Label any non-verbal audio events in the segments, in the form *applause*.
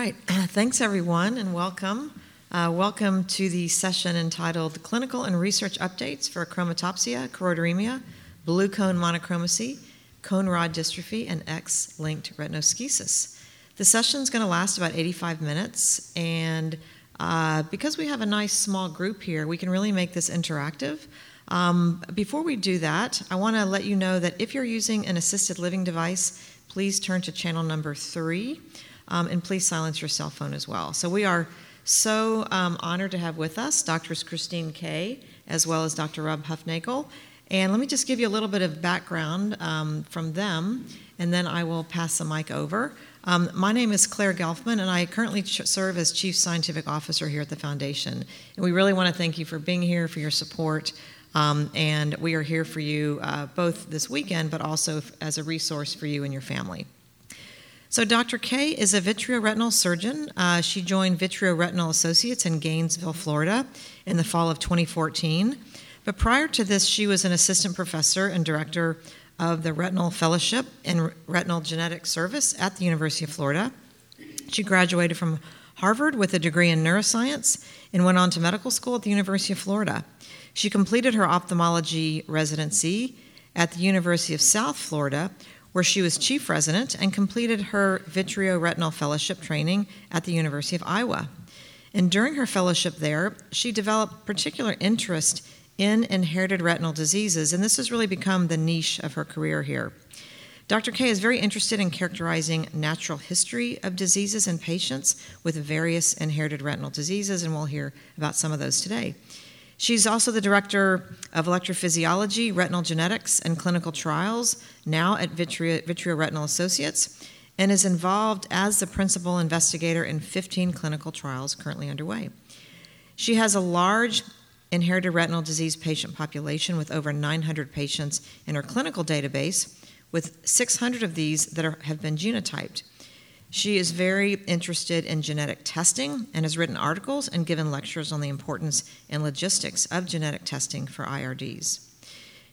right. *clears throat* Thanks, everyone, and welcome. Uh, welcome to the session entitled Clinical and Research Updates for Chromatopsia, Choroideremia, Blue Cone Monochromacy, Cone Rod Dystrophy, and X linked retinoschisis. The session is going to last about 85 minutes, and uh, because we have a nice small group here, we can really make this interactive. Um, before we do that, I want to let you know that if you're using an assisted living device, please turn to channel number three um, and please silence your cell phone as well. So we are so um, honored to have with us Doctors Christine Kay as well as Dr. Rob Hufnagel. And let me just give you a little bit of background um, from them, and then I will pass the mic over. Um, my name is Claire Gelfman, and I currently ch- serve as Chief Scientific Officer here at the Foundation. And we really want to thank you for being here, for your support. Um, and we are here for you uh, both this weekend, but also f- as a resource for you and your family. So, Dr. Kay is a vitreoretinal surgeon. Uh, she joined Vitreoretinal Associates in Gainesville, Florida, in the fall of 2014. But prior to this, she was an assistant professor and director of the Retinal Fellowship and Retinal Genetics Service at the University of Florida. She graduated from Harvard with a degree in neuroscience and went on to medical school at the University of Florida. She completed her ophthalmology residency at the University of South Florida, where she was chief resident and completed her vitreoretinal fellowship training at the University of Iowa. And during her fellowship there, she developed particular interest in inherited retinal diseases, and this has really become the niche of her career here. Dr. Kay is very interested in characterizing natural history of diseases in patients with various inherited retinal diseases, and we'll hear about some of those today. She's also the director of electrophysiology, retinal genetics, and clinical trials, now at Vitreo, Vitreoretinal Associates, and is involved as the principal investigator in 15 clinical trials currently underway. She has a large inherited retinal disease patient population with over 900 patients in her clinical database, with 600 of these that are, have been genotyped. She is very interested in genetic testing and has written articles and given lectures on the importance and logistics of genetic testing for IRDs.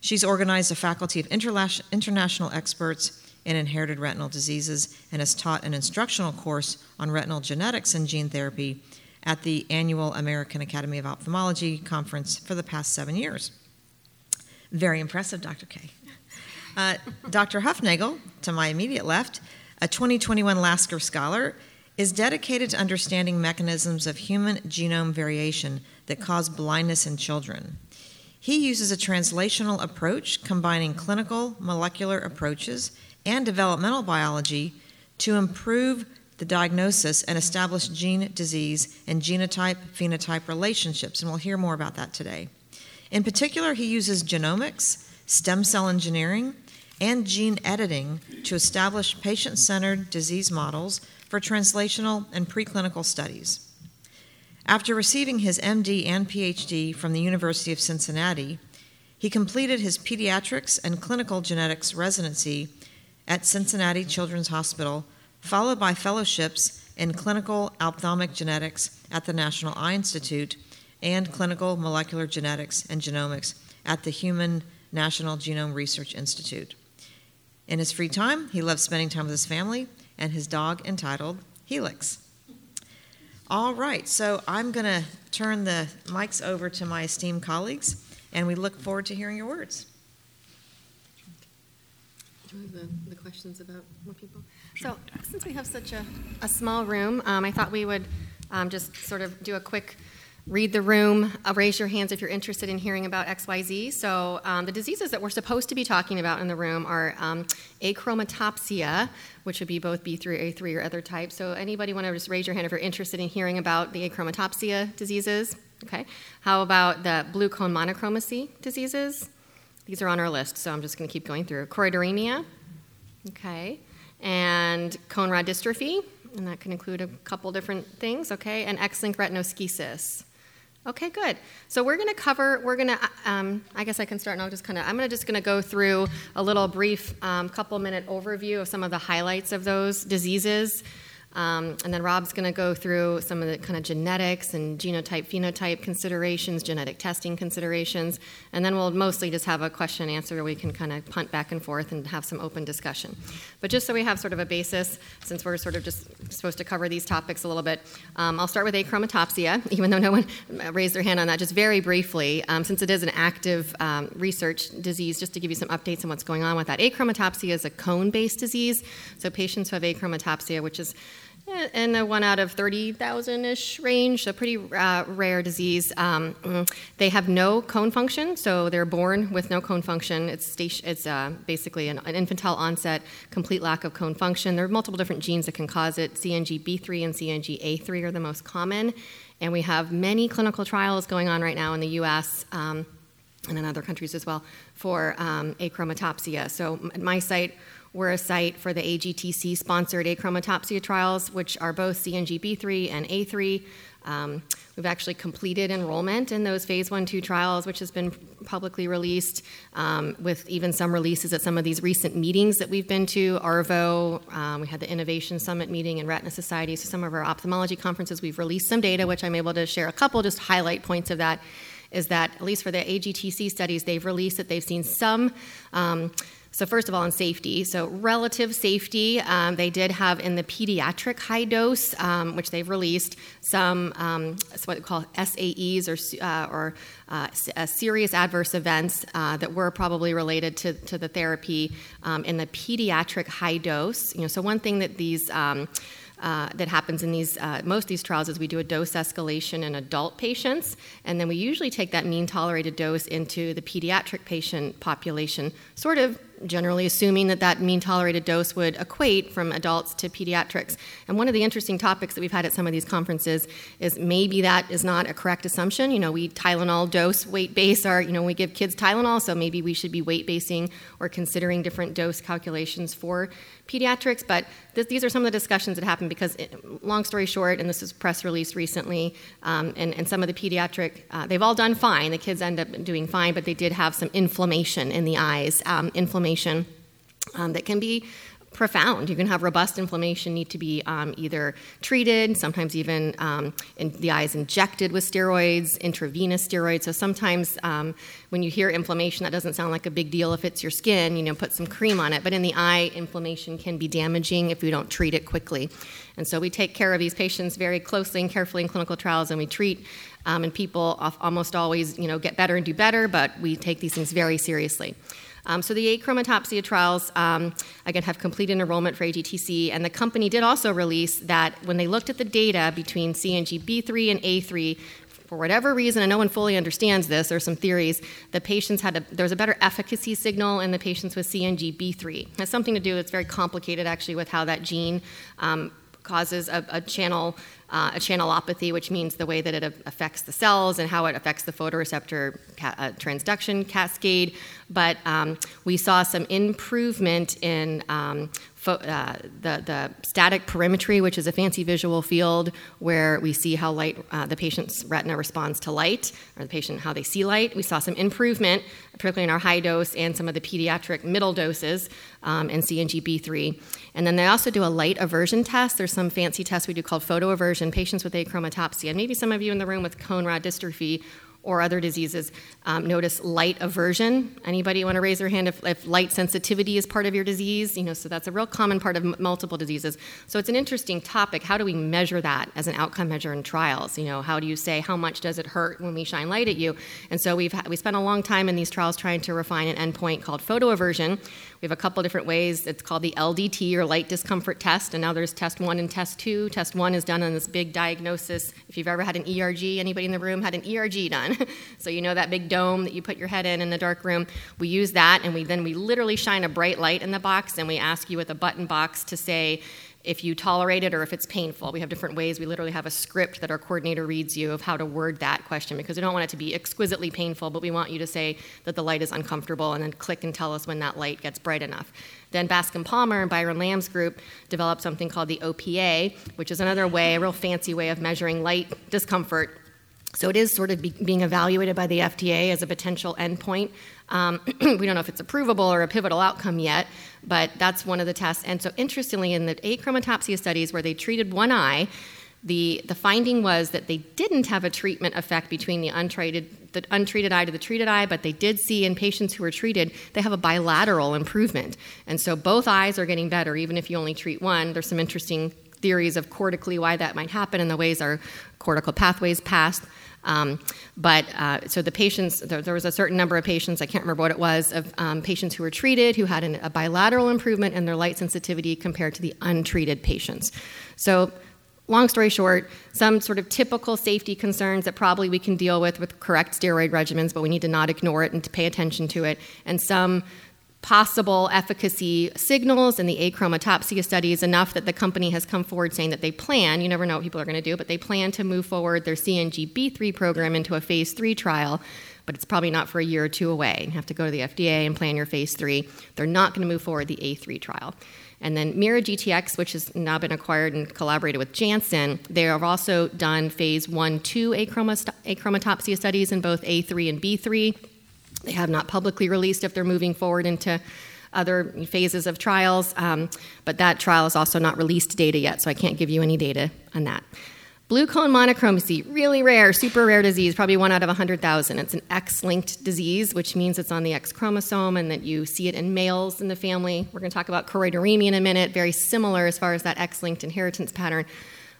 She's organized a faculty of international experts in inherited retinal diseases and has taught an instructional course on retinal genetics and gene therapy at the annual American Academy of Ophthalmology conference for the past seven years. Very impressive, Dr. Kay. Uh, Dr. Hufnagel, to my immediate left, a 2021 Lasker Scholar, is dedicated to understanding mechanisms of human genome variation that cause blindness in children. He uses a translational approach combining clinical, molecular approaches and developmental biology to improve the diagnosis and establish gene disease and genotype phenotype relationships, and we'll hear more about that today. In particular, he uses genomics, stem cell engineering, and gene editing to establish patient centered disease models for translational and preclinical studies. After receiving his MD and PhD from the University of Cincinnati, he completed his pediatrics and clinical genetics residency at Cincinnati Children's Hospital, followed by fellowships in clinical ophthalmic genetics at the National Eye Institute and clinical molecular genetics and genomics at the Human National Genome Research Institute. In his free time, he loves spending time with his family and his dog entitled Helix. All right, so I'm going to turn the mics over to my esteemed colleagues, and we look forward to hearing your words. Do you have the, the questions about more people? So, since we have such a, a small room, um, I thought we would um, just sort of do a quick read the room, uh, raise your hands if you're interested in hearing about XYZ. So, um, the diseases that we're supposed to be talking about in the room are um, achromatopsia, which would be both B3, A3, or other types. So, anybody want to just raise your hand if you're interested in hearing about the achromatopsia diseases? Okay. How about the blue cone monochromacy diseases? These are on our list, so I'm just going to keep going through. Choroideremia, okay, and cone rod dystrophy, and that can include a couple different things, okay, and X-linked retinoschisis. Okay, good. So we're going to cover. We're going to. Um, I guess I can start, and I'll just kind of. I'm to just going to go through a little brief, um, couple minute overview of some of the highlights of those diseases. Um, and then Rob's going to go through some of the kind of genetics and genotype phenotype considerations, genetic testing considerations, and then we'll mostly just have a question and answer where we can kind of punt back and forth and have some open discussion. But just so we have sort of a basis, since we're sort of just supposed to cover these topics a little bit, um, I'll start with achromatopsia, *laughs* even though no one raised their hand on that, just very briefly, um, since it is an active um, research disease, just to give you some updates on what's going on with that. Achromatopsia is a cone based disease, so patients who have achromatopsia, which is in the one out of 30,000 ish range, a pretty uh, rare disease. Um, they have no cone function, so they're born with no cone function. It's, it's uh, basically an, an, infantile onset, complete lack of cone function. There are multiple different genes that can cause it. CNGB3 and CNGA3 are the most common, and we have many clinical trials going on right now in the US. Um, and in other countries as well for um, achromatopsia. So, at my site, we're a site for the AGTC sponsored achromatopsia trials, which are both CNGB3 and A3. Um, we've actually completed enrollment in those phase one, two trials, which has been publicly released, um, with even some releases at some of these recent meetings that we've been to. ARVO, um, we had the Innovation Summit meeting and Retina Society, so some of our ophthalmology conferences, we've released some data, which I'm able to share a couple, just highlight points of that. Is that at least for the AGTC studies, they've released that they've seen some um, so, first of all, on safety. So, relative safety, um, they did have in the pediatric high dose, um, which they've released, some um, what they call SAEs or, uh, or uh, uh, serious adverse events uh, that were probably related to, to the therapy um, in the pediatric high dose. You know, so one thing that these um, uh, that happens in these uh, most of these trials is we do a dose escalation in adult patients, and then we usually take that mean tolerated dose into the pediatric patient population, sort of generally assuming that that mean tolerated dose would equate from adults to pediatrics. And one of the interesting topics that we've had at some of these conferences is maybe that is not a correct assumption. You know, we Tylenol dose weight base our, you know, we give kids Tylenol, so maybe we should be weight basing or considering different dose calculations for pediatrics. But th- these are some of the discussions that happen because, it, long story short, and this was press release recently, um, and, and, some of the pediatric, uh, they've all done fine. The kids end up doing fine, but they did have some inflammation in the eyes, um, inflammation um, that can be profound. You can have robust inflammation, need to be um, either treated, sometimes even um, in the eyes injected with steroids, intravenous steroids. So sometimes um, when you hear inflammation, that doesn't sound like a big deal if it's your skin, you know, put some cream on it. But in the eye, inflammation can be damaging if we don't treat it quickly. And so we take care of these patients very closely and carefully in clinical trials, and we treat. Um, and people almost always, you know, get better and do better, but we take these things very seriously. Um, so the eight achromatopsia trials, um, again, have completed enrollment for AGTC, and the company did also release that when they looked at the data between CNGB3 and A3, for whatever reason, and no one fully understands this, there's some theories, the patients had a, there was a better efficacy signal in the patients with CNGB3. It has something to do, it's very complicated actually, with how that gene um, causes a, a channel uh, a channelopathy, which means the way that it affects the cells and how it affects the photoreceptor ca- uh, transduction cascade. But um, we saw some improvement in um, uh, the, the static perimetry, which is a fancy visual field where we see how light uh, the patient's retina responds to light, or the patient how they see light. We saw some improvement, particularly in our high dose and some of the pediatric middle doses um, in CNGB3. And then they also do a light aversion test. There's some fancy test we do called photo aversion. Patients with achromatopsia, and maybe some of you in the room with cone rod dystrophy or other diseases um, notice light aversion. Anybody want to raise their hand if, if, light sensitivity is part of your disease? You know, so that's a real common part of m- multiple diseases. So it's an interesting topic. How do we measure that as an outcome measure in trials? You know, how do you say how much does it hurt when we shine light at you? And so we've ha- we spent a long time in these trials trying to refine an endpoint called photoaversion. We have a couple different ways. It's called the LDT or light discomfort test, and now there's test one and test two. Test one is done on this big Diagnosys. If you've ever had an ERG, anybody in the room had an ERG done, *laughs* so you know that big dome that you put your head in in the dark room. We use that, and we then we literally shine a bright light in the box, and we ask you with a button box to say if you tolerate it or if it's painful. We have different ways. We literally have a script that our coordinator reads you of how to word that question because we don't want it to be exquisitely painful, but we want you to say that the light is uncomfortable and then click and tell us when that light gets bright enough. Then Bascom Palmer and Byron Lam's group developed something called the OPA, which is another way, a real fancy way of measuring light discomfort So it is sort of be, being evaluated by the FDA as a potential endpoint. Um, *clears throat* we don't know if it's approvable or a pivotal outcome yet, but that's one of the tests. And so, interestingly, in the achromatopsia studies where they treated one eye, the, the finding was that they didn't have a treatment effect between the untreated, the untreated eye to the treated eye, but they did see in patients who were treated, they have a bilateral improvement. And so both eyes are getting better, even if you only treat one. There's some interesting theories of cortically why that might happen and the ways our cortical pathways pass. Um, but uh, so the patients, there, there, was a certain number of patients, I can't remember what it was, of um, patients who were treated who had an, a bilateral improvement in their light sensitivity compared to the untreated patients. So long story short, some sort of typical safety concerns that probably we can deal with with correct steroid regimens, but we need to not ignore it and to pay attention to it, and some possible efficacy signals in the achromatopsia studies enough that the company has come forward saying that they plan, you never know what people are going to do, but they plan to move forward their CNGB3 program into a phase 3 trial, but it's probably not for a year or two away. You have to go to the FDA and plan your phase 3. They're not going to move forward the A3 trial. And then MeiraGTx, which has now been acquired and collaborated with Janssen, they have also done phase 1 2 achromatopsia studies in both A3 and B3 they have not publicly released if they're moving forward into other phases of trials, um, but that trial is also not released data yet, so I can't give you any data on that. Blue cone monochromacy, really rare, super rare disease, probably one out of 100,000. It's an X linked disease, which means it's on the X chromosome and that you see it in males in the family. We're going to talk about choroideremia in a minute, very similar as far as that X linked inheritance pattern.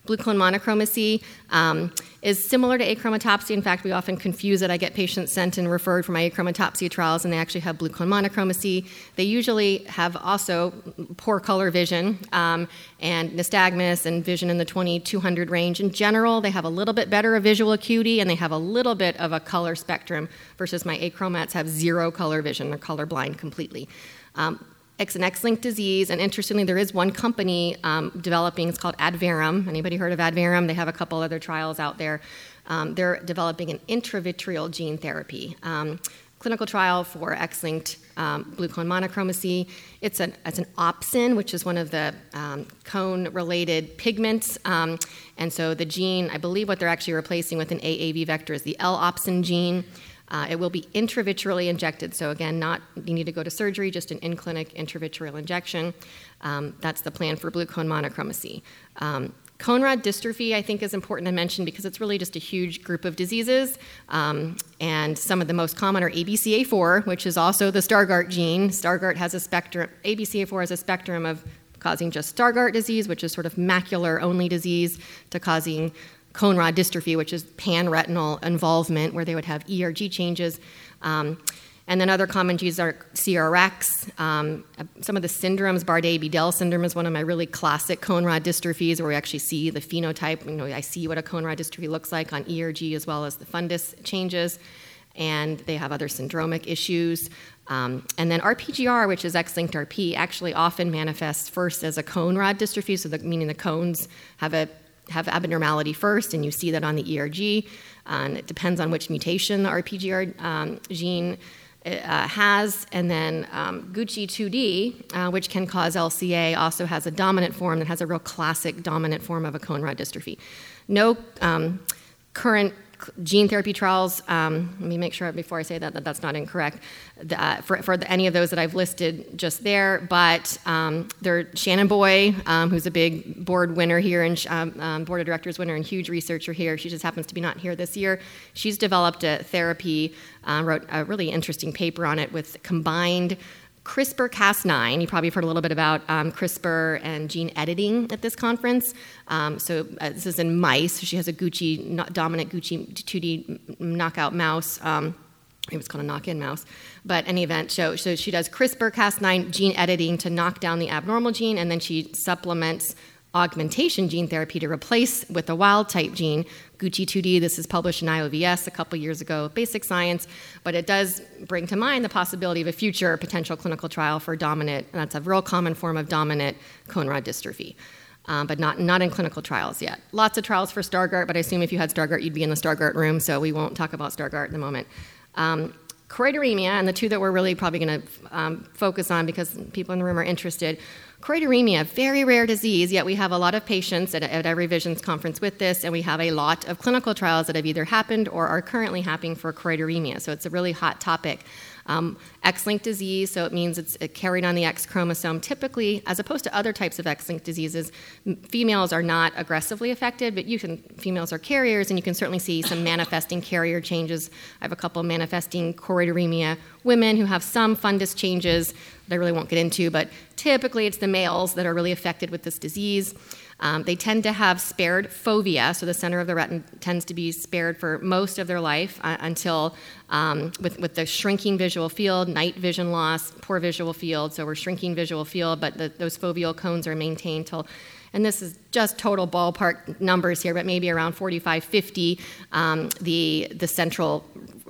Blue cone monochromacy um, is similar to achromatopsia. In fact, we often confuse it. I get patients sent and referred for my achromatopsia trials, and they actually have blue cone monochromacy. They usually have also poor color vision um, and nystagmus and vision in the 2200 range. In general, they have a little bit better of visual acuity and they have a little bit of a color spectrum versus my achromats have zero color vision. They're colorblind completely. Um, it's an X-linked disease, and interestingly, there is one company um, developing. It's called Adverum. Anybody heard of Adverum? They have a couple other trials out there. Um, they're developing an intravitreal gene therapy. Um, clinical trial for X-linked um, blue cone monochromacy. It's an, it's an opsin, which is one of the um, cone-related pigments. Um, and so the gene, I believe what they're actually replacing with an AAV vector is the L-opsin gene. Uh, it will be intravitreally injected. So, again, not you need to go to surgery, just an in clinic intravitreal injection. Um, that's the plan for blue cone monochromacy. Um, Cone rod dystrophy, I think, is important to mention because it's really just a huge group of diseases. Um, and some of the most common are ABCA4, which is also the Stargardt gene. Stargardt has a spectrum, ABCA4 has a spectrum of causing just Stargardt disease, which is sort of macular only disease, to causing cone rod dystrophy, which is pan-retinal involvement, where they would have ERG changes. Um, and then other common genes are CRX. Um, some of the syndromes, Bardet-Biedl syndrome is one of my really classic cone rod dystrophies, where we actually see the phenotype. You know, I see what a cone rod dystrophy looks like on ERG as well as the fundus changes. And they have other syndromic issues. Um, and then RPGR, which is X-linked RP, actually often manifests first as a cone rod dystrophy, so the, meaning the cones have a have abnormality first, and you see that on the ERG. And it depends on which mutation the RPGR um, gene uh, has. And then um, GUCY2D, uh, which can cause LCA, also has a dominant form that has a real classic dominant form of a cone rod dystrophy. No um, current gene therapy trials, um, let me make sure before I say that that that's not incorrect, uh, for, for the, any of those that I've listed just there, but um, there, Shannon Boye, um, who's a big board winner here and um, um, board of directors winner and huge researcher here, she just happens to be not here this year. She's developed a therapy, uh, wrote a really interesting paper on it with combined CRISPR Cas9. You probably have heard a little bit about um, CRISPR and gene editing at this conference. Um, so uh, this is in mice. She has a Gucci dominant GUCY2D knockout mouse. Um, it was called a knock-in mouse, but any event, so, so she does CRISPR-Cas9 gene editing to knock down the abnormal gene, and then she supplements augmentation gene therapy to replace with a wild type gene, GUCY2D. This is published in IOVS a couple years ago, basic science, but it does bring to mind the possibility of a future potential clinical trial for dominant, and that's a real common form of dominant cone rod dystrophy. Um, but not, not in clinical trials yet. Lots of trials for Stargardt, but I assume if you had Stargardt, you'd be in the Stargardt room, so we won't talk about Stargardt in the moment. Um, choroideremia, and the two that we're really probably going to um, focus on because people in the room are interested. Choroideremia, very rare disease, yet we have a lot of patients at, at every Visions conference with this, and we have a lot of clinical trials that have either happened or are currently happening for choroideremia. So it's a really hot topic. Um, X-linked disease, so it means it's carried on the X chromosome. Typically, as opposed to other types of X-linked diseases, females are not aggressively affected, but you can females are carriers, and you can certainly see some manifesting carrier changes. I have a couple manifesting choroideremia women who have some fundus changes that I really won't get into, but typically it's the males that are really affected with this disease. Um, they tend to have spared fovea, so the center of the retina tends to be spared for most of their life uh, until, um, with, with the shrinking visual field, night vision loss, poor visual field, so we're shrinking visual field, but the, those foveal cones are maintained till and this is just total ballpark numbers here, but maybe around 45, 50, um, the, the central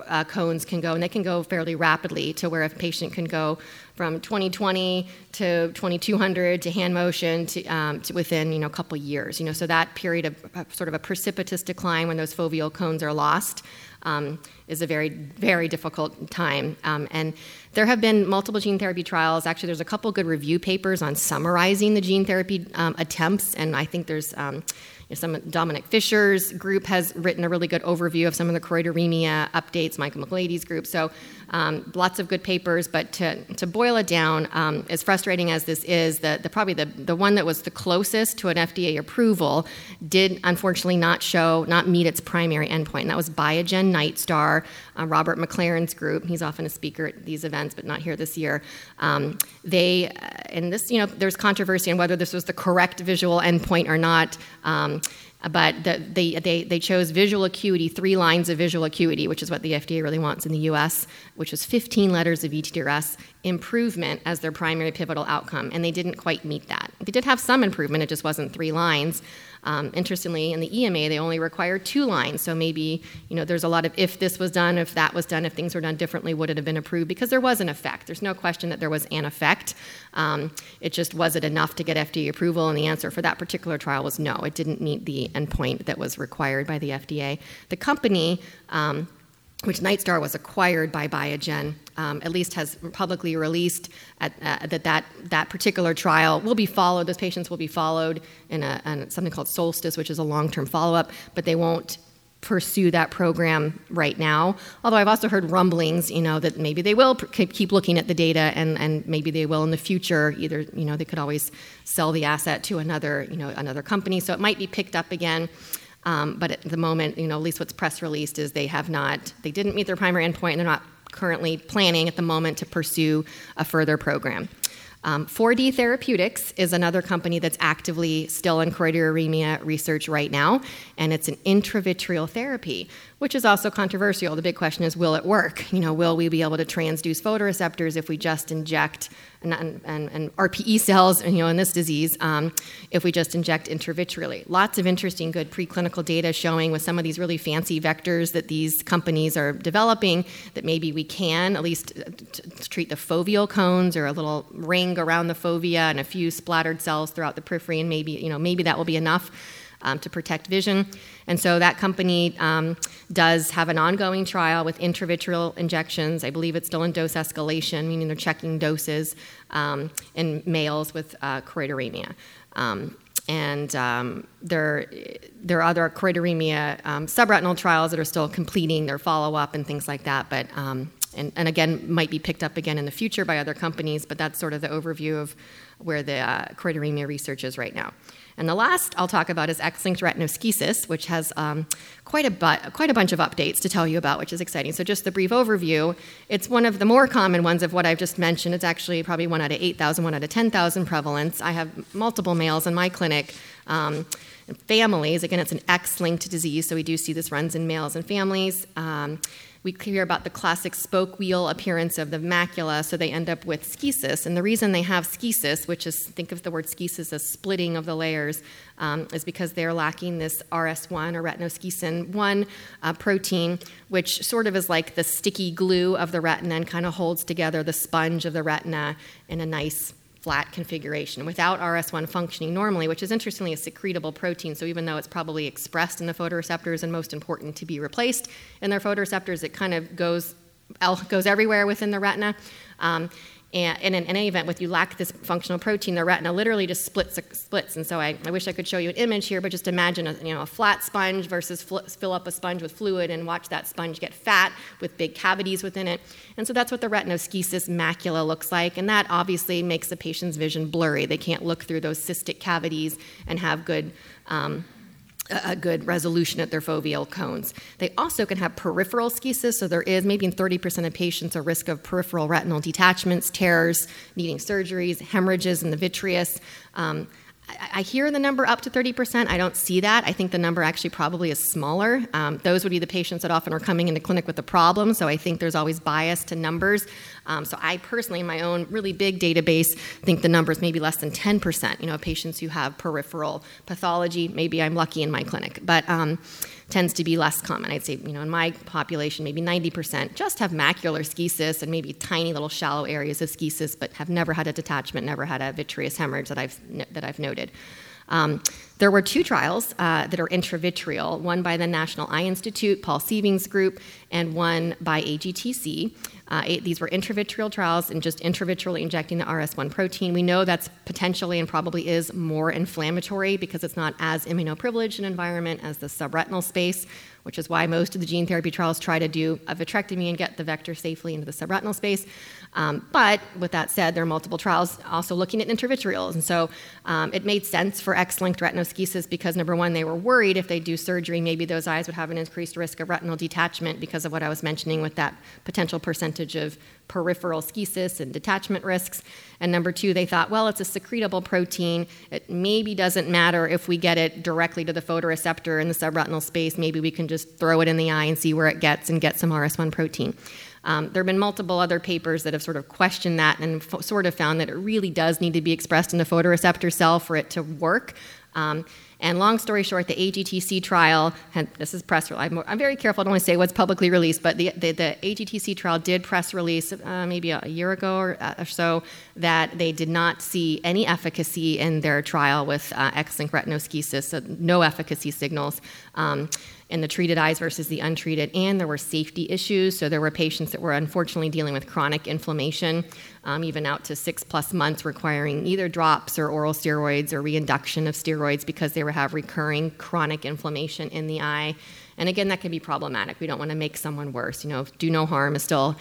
uh, cones can go, and they can go fairly rapidly to where a patient can go from 2020 to 2200 to hand motion to, um, to within you know a couple years. You know, so that period of sort of a precipitous decline when those foveal cones are lost um, is a very very difficult time. Um, and there have been multiple gene therapy trials. Actually, there's a couple good review papers on summarizing the gene therapy um, attempts, and I think there's um, some Dominik Fischer's group has written a really good overview of some of the choroideremia updates, Michael McLady's group. So um, lots of good papers, but to, to boil it down, um, as frustrating as this is, the, the, probably the, the one that was the closest to an FDA approval did unfortunately not show, not meet its primary endpoint. And that was Biogen Nightstar, uh, Robert MacLaren's group. He's often a speaker at these events, but not here this year. Um, they, uh, and this, you know, there's controversy on whether this was the correct visual endpoint or not. But the, they, they, they chose visual acuity, three lines of visual acuity, which is what the FDA really wants in the US, which was 15 letters of ETDRS improvement as their primary pivotal outcome, and they didn't quite meet that. They did have some improvement, it just wasn't three lines. Um, interestingly, in the EMA, they only require two lines. So maybe you know there's a lot of if this was done, if that was done, if things were done differently, would it have been approved? Because there was an effect. There's no question that there was an effect. Um, it just was it enough to get FDA approval? And the answer for that particular trial was no. It didn't meet the endpoint that was required by the FDA. The company. Um, which Nightstar was acquired by Biogen, um, at least has publicly released at, uh, that, that that particular trial will be followed. Those patients will be followed in, a, in something called Solstice, which is a long term follow up, but they won't pursue that program right now. Although I've also heard rumblings, you know, that maybe they will keep looking at the data and, and maybe they will in the future. Either, you know, they could always sell the asset to another, you know, another company. So it might be picked up again. Um, but at the moment, you know, at least what's press released is they have not, they didn't meet their primary endpoint, and they're not currently planning at the moment to pursue a further program. Um, 4D Therapeutics is another company that's actively still in choroideremia research right now, and it's an intravitreal therapy, which is also controversial. The big question is, will it work? You know, will we be able to transduce photoreceptors if we just inject and, and, and RPE cells, you know, in this disease, um, if we just inject intravitreally? Lots of interesting, good preclinical data showing with some of these really fancy vectors that these companies are developing that maybe we can at least uh, t- treat the foveal cones or a little ring around the fovea and a few splattered cells throughout the periphery, and maybe, you know, maybe that will be enough um, to protect vision. And so that company um, does have an ongoing trial with intravitreal injections. I believe it's still in dose escalation, meaning they're checking doses um, in males with uh, choroideremia. Um, and um, there, there are other choroideremia um, subretinal trials that are still completing their follow up and things like that. But and, and, again, might be picked up again in the future by other companies, but that's sort of the overview of where the uh, choroideremia research is right now. And the last I'll talk about is X-linked retinoschisis, which has um, quite, a bu- quite a bunch of updates to tell you about, which is exciting. So just the brief overview, it's one of the more common ones of what I've just mentioned. It's actually probably one out of 8,000, one out of 10,000 prevalence. I have multiple males in my clinic. Um, families, again, it's an X linked disease, so we do see this runs in males and families. Um, we hear about the classic spoke wheel appearance of the macula, so they end up with schisis. And the reason they have schisis, which is, think of the word schisis as splitting of the layers, um, is because they're lacking this RS1 or retinoschisin 1 uh, protein, which sort of is like the sticky glue of the retina and kind of holds together the sponge of the retina in a nice flat configuration without RS1 functioning normally, which is interestingly a secretable protein. So even though it's probably expressed in the photoreceptors and most important to be replaced in their photoreceptors, it kind of goes goes everywhere within the retina. Um, and, in any event, if you lack this functional protein, the retina literally just splits. splits. And so I, I wish I could show you an image here, but just imagine a, you know, a flat sponge versus fl- fill up a sponge with fluid and watch that sponge get fat with big cavities within it. And so that's what the retinoschisis macula looks like. And that obviously makes the patient's vision blurry. They can't look through those cystic cavities and have good. Um, a good resolution at their foveal cones. They also can have peripheral schisis, so there is maybe in 30% of patients a risk of peripheral retinal detachments, tears, needing surgeries, hemorrhages in the vitreous. Um, I hear the number up to 30%. I don't see that. I think the number actually probably is smaller. Um, those would be the patients that often are coming into clinic with a problem, so I think there's always bias to numbers. Um, so I personally, in my own really big database, think the number is maybe less than 10%, you know, patients who have peripheral pathology. Maybe I'm lucky in my clinic. But um, tends to be less common. I'd say, you know, in my population, maybe 90% just have macular schisis and maybe tiny little shallow areas of schisis, but have never had a detachment, never had a vitreous hemorrhage that I've, that I've noted. Um, there were two trials uh, that are intravitreal, one by the National Eye Institute, Paul Sieving's group, and one by AGTC. Uh, these were intravitreal trials and just intravitreally injecting the RS1 protein. We know that's potentially and probably is more inflammatory because it's not as immunoprivileged an environment as the subretinal space, which is why most of the gene therapy trials try to do a vitrectomy and get the vector safely into the subretinal space. Um, but with that said, there are multiple trials also looking at intravitreals. And so um, it made sense for X linked retinoschisis because, number one, they were worried if they do surgery, maybe those eyes would have an increased risk of retinal detachment because of what I was mentioning with that potential percentage of peripheral schisis and detachment risks. And number two, they thought, well, it's a secretable protein. It maybe doesn't matter if we get it directly to the photoreceptor in the subretinal space. Maybe we can just throw it in the eye and see where it gets and get some RS1 protein. Um, there have been multiple other papers that have sort of questioned that and f- sort of found that it really does need to be expressed in the photoreceptor cell for it to work. Um, and long story short, the AGTC trial, and this is press release, I'm, I'm, very careful, I don't want to say what's publicly released, but the, the, the AGTC trial did press release uh, maybe a, year ago or, uh, or, so that they did not see any efficacy in their trial with uh, X-linked retinoschisis, so no efficacy signals. Um, in the treated eyes versus the untreated, and there were safety issues. So there were patients that were unfortunately dealing with chronic inflammation, um, even out to six plus months, requiring either drops or oral steroids or reinduction of steroids because they would have recurring chronic inflammation in the eye. And again, that can be problematic. We don't want to make someone worse. You know, do no harm is still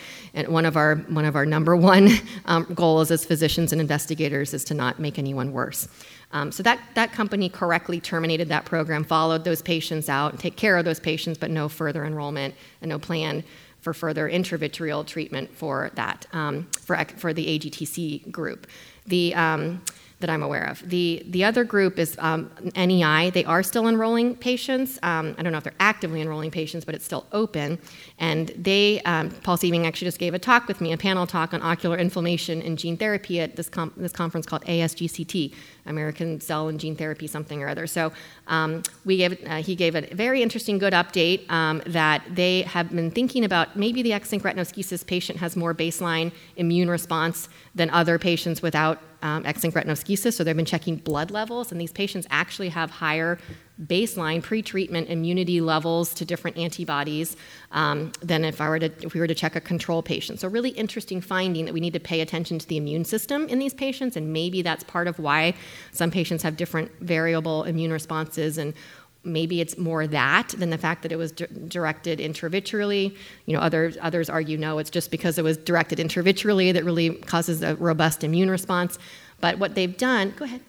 one of our one of our number one *laughs* um, goals as physicians and investigators is to not make anyone worse. Um, so that, that company correctly terminated that program, followed those patients out, and take care of those patients, but no further enrollment and no plan for further intravitreal treatment for that, um, for, for the AGTC group. The, um, that I'm aware of. The, the other group is um, NEI. They are still enrolling patients. Um, I don't know if they're actively enrolling patients, but it's still open. And they, um, Paul Sieving actually just gave a talk with me, a panel talk on ocular inflammation and gene therapy at this, com- this conference called ASGCT, American Cell and Gene Therapy something or other. So um, we gave, uh, he gave a very interesting, good update um, that they have been thinking about maybe the X-linked retinoschisis patient has more baseline immune response than other patients without um, X-linked retinoschisis. So they've been checking blood levels, and these patients actually have higher baseline pre-treatment immunity levels to different antibodies um, than if I were to if we were to check a control patient. So really interesting finding that we need to pay attention to the immune system in these patients, and maybe that's part of why some patients have different variable immune responses and maybe it's more that than the fact that it was di- directed intravitreally. You know, others others argue no, it's just because it was directed intravitreally that really causes a robust immune response. But what they've done, go ahead.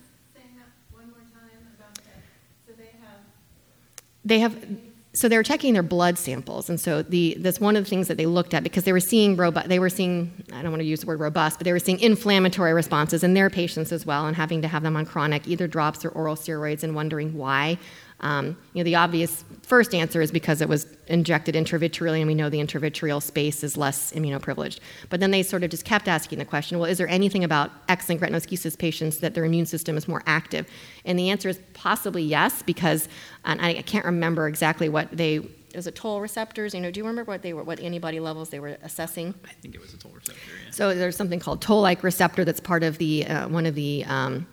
they have so they were checking their blood samples, and so the that's one of the things that they looked at because they were seeing robust. They were seeing I don't want to use the word robust, but they were seeing inflammatory responses in their patients as well, and having to have them on chronic either drops or oral steroids, and wondering why. Um, you know, the obvious first answer is because it was injected intravitreally, and we know the intravitreal space is less immunoprivileged. But then they sort of just kept asking the question, well, is there anything about X-linked retinoschisis patients that their immune system is more active? And the answer is possibly yes, because and I can't remember exactly what they was it toll receptors? You know, do you remember what they were, what antibody levels they were assessing? I think it was a toll receptor. Yeah. So there's something called toll-like receptor that's part of the uh, one of the um,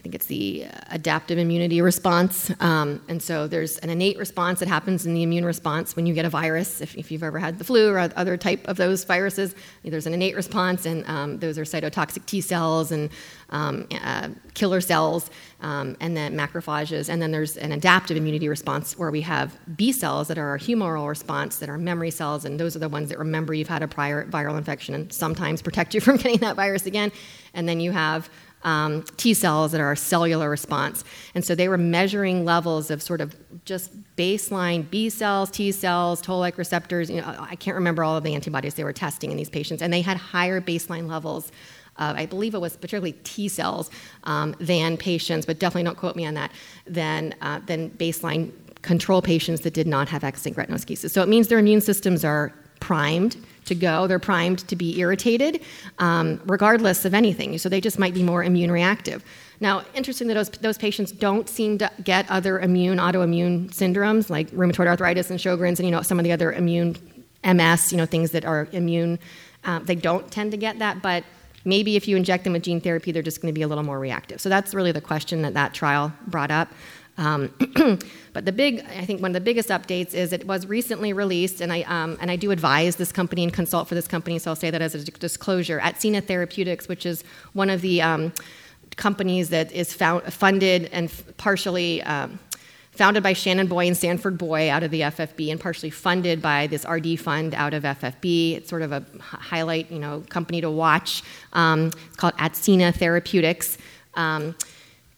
I think it's the adaptive immunity response. Um, and so there's an innate response that happens in the immune response when you get a virus. If, if you've ever had the flu or other type of those viruses, there's an innate response, and um, those are cytotoxic T cells and um, uh, killer cells, um, and then macrophages. And then there's an adaptive immunity response where we have B cells that are our humoral response, that are memory cells, and those are the ones that remember you've had a prior viral infection and sometimes protect you *laughs* from getting that virus again. And then you have um, T cells that are a cellular response. And so they were measuring levels of sort of just baseline B cells, T cells, toll like receptors. You know, I can't remember all of the antibodies they were testing in these patients, and they had higher baseline levels. Of, I believe it was particularly T cells um, than patients, but definitely don't quote me on that, than, uh, than baseline control patients that did not have X-linked retinoschisis. So it means their immune systems are primed to go. They're primed to be irritated, um, regardless of anything. So they just might be more immune reactive. Now, interesting that those, those patients don't seem to get other immune autoimmune syndromes like rheumatoid arthritis and Sjogren's and you know some of the other immune MS, you know things that are immune. Um, they don't tend to get that, but maybe if you inject them with gene therapy, they're just going to be a little more reactive. So that's really the question that that trial brought up. Um, *clears throat* but the big, I think one of the biggest updates is it was recently released, and I, um, and I do advise this company and consult for this company, so I'll say that as a disclosure. Atsena Therapeutics, which is one of the um, companies that is found, funded and partially um, founded by Shannon Boye and Sanford Boye out of the FFB, and partially funded by this RD fund out of FFB. It's sort of a highlight, you know, company to watch. Um, it's called Atsena Therapeutics. Um,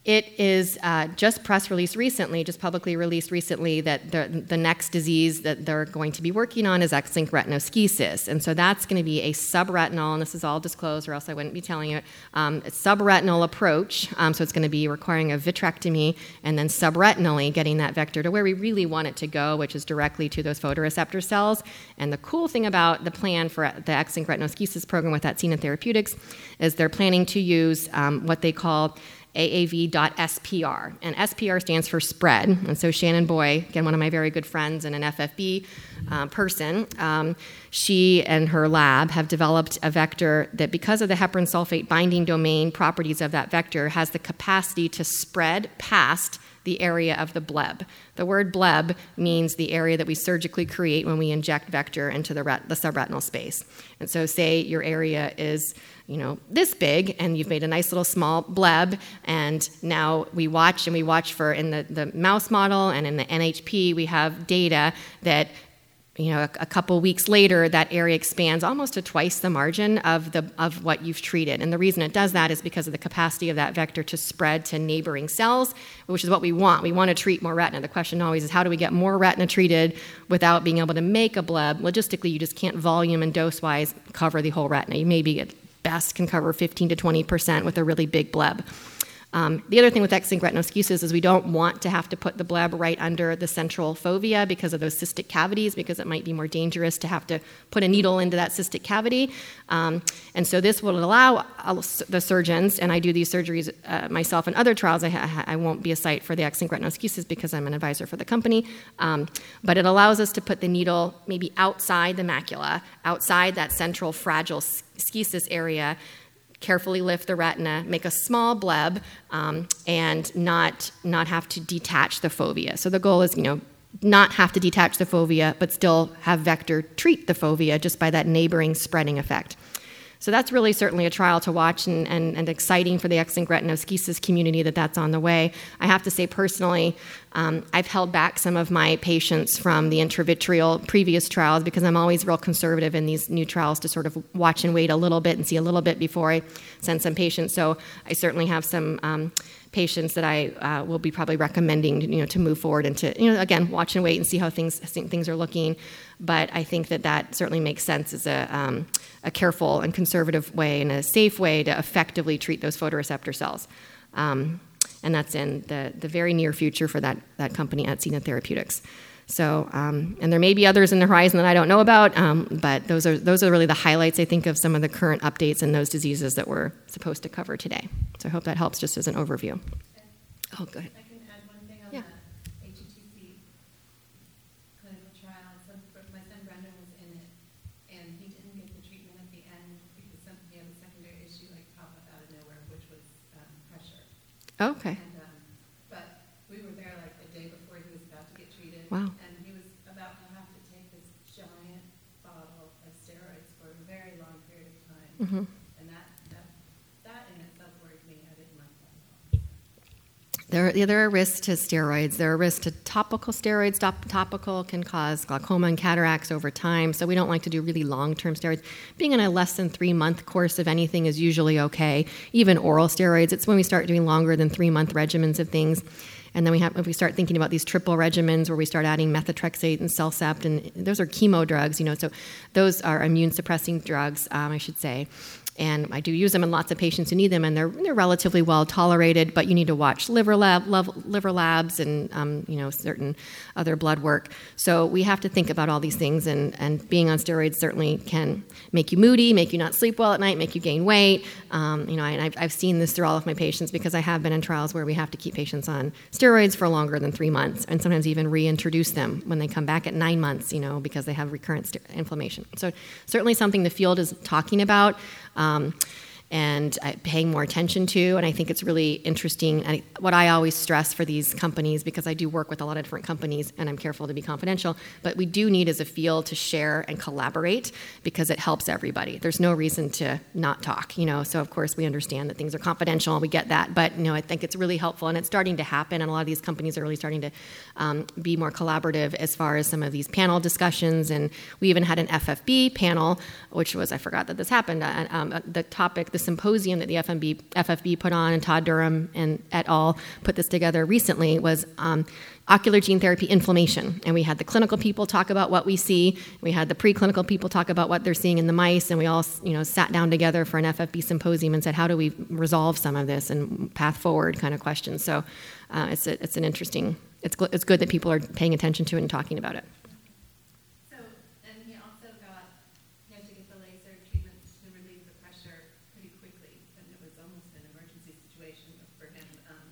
it is uh, just press released recently, just publicly released recently, that the, the next disease that they're going to be working on is X-linked retinoschisis. And so that's going to be a subretinal, and this is all disclosed or else I wouldn't be telling you, um, subretinal approach. Um, so it's going to be requiring a vitrectomy and then subretinally getting that vector to where we really want it to go, which is directly to those photoreceptor cells. And the cool thing about the plan for the X-linked retinoschisis program with Atsena Therapeutics is they're planning to use um, what they call AAV.SPR. And SPR stands for spread. And so Shannon Boye, again, one of my very good friends and an FFB uh, person, um, she and her lab have developed a vector that, because of the heparin sulfate binding domain properties of that vector, has the capacity to spread past the area of the bleb. The word bleb means the area that we surgically create when we inject vector into the, ret- the subretinal space. And so, say your area is you know, this big, and you've made a nice little small bleb. And now we watch and we watch for in the, the mouse model and in the NHP, we have data that you know, a, a, couple weeks later, that area expands almost to twice the margin of, the, of what you've treated. And the reason it does that is because of the capacity of that vector to spread to neighboring cells, which is what we want. We want to treat more retina. The question always is how do we get more retina treated without being able to make a bleb? Logistically, you just can't volume and dose wise cover the whole retina. You maybe best can cover 15 to 20% with a really big bleb. Um, the other thing with retinoschisis is we don't want to have to put the bleb right under the central fovea because of those cystic cavities, because it might be more dangerous to have to put a needle into that cystic cavity. Um, and so this will allow the surgeons, and I do these surgeries uh, myself in other trials. I, I, won't be a site for the retinoschisis because I'm an advisor for the company, um, but it allows us to put the needle maybe outside the macula, outside that central fragile schisis area carefully lift the retina, make a small bleb, um, and not, not have to detach the fovea. So the goal is, you know, not have to detach the fovea, but still have vector treat the fovea just by that neighboring spreading effect. So that's really certainly a trial to watch and, and, and exciting for the X-linked retinoschisis community that that's on the way. I have to say personally, um, I've held back some of my patients from the intravitreal previous trials because I'm always real conservative in these new trials to sort of watch and wait a little bit and see a little bit before I send some patients. So I certainly have some. Um, patients that I uh, will be probably recommending, you know, to move forward and to, you know, again, watch and wait and see how things things are looking. But I think that that certainly makes sense as a, um, a careful and conservative way and a safe way to effectively treat those photoreceptor cells. Um, and that's in the, the very near future for that, that company Atsena Therapeutics. So, um, and there may be others in the horizon that I don't know about, um, but those are those are really the highlights I think of some of the current updates in those diseases that we're supposed to cover today. So I hope that helps just as an overview. Oh, good. Okay. And, um, but we were there like a day before he was about to get treated. Wow. And he was about to have to take this giant bottle of steroids for a very long period of time. Mhm. And that, that, that in itself worried me. I didn't like that at all. There, there are risks to steroids. There are risks to topical steroids. Top, topical can cause glaucoma and cataracts over time, so we don't like to do really long term steroids. Being in a less than three month course of anything is usually okay. Even oral steroids, it's when we start doing longer than three month regimens of things. And then we have, if we start thinking about these triple regimens where we start adding methotrexate and Cellcept, and those are chemo drugs, you know, so those are immune suppressing drugs, um, I should say. And I do use them in lots of patients who need them, and they're, they're relatively well tolerated, but you need to watch liver, lab, lab, liver labs and um, you know, certain other blood work. So we have to think about all these things, and, and being on steroids certainly can make you moody, make you not sleep well at night, make you gain weight. Um, you know, and I've, I've seen this through all of my patients because I have been in trials where we have to keep patients on steroids for longer than three months, and sometimes even reintroduce them when they come back at nine months, you know, because they have recurrent st- inflammation. So certainly something the field is talking about um, and uh, paying more attention to. And I think it's really interesting. What I always stress for these companies, because I do work with a lot of different companies and I'm careful to be confidential, but we do need as a field to share and collaborate because it helps everybody. There's no reason to not talk, you know. So of course we understand that things are confidential, and we get that, but you know I think it's really helpful and it's starting to happen. And a lot of these companies are really starting to um, be more collaborative as far as some of these panel discussions. And we even had an FFB panel, which was I forgot that this happened. Uh, um, the topic, the symposium that the FMB, FFB put on, and Todd Durham and et al. put this together recently, was um, ocular gene therapy inflammation. And we had the clinical people talk about what we see. We had the preclinical people talk about what they're seeing in the mice. And we all, you know, sat down together for an FFB symposium and said, how do we resolve some of this and path forward kind of questions. So uh, it's, a, it's an interesting, it's, it's good that people are paying attention to it and talking about it. So, and he also got, he had to get the laser treatment to relieve the pressure pretty quickly, and it was almost an emergency situation for him. Um,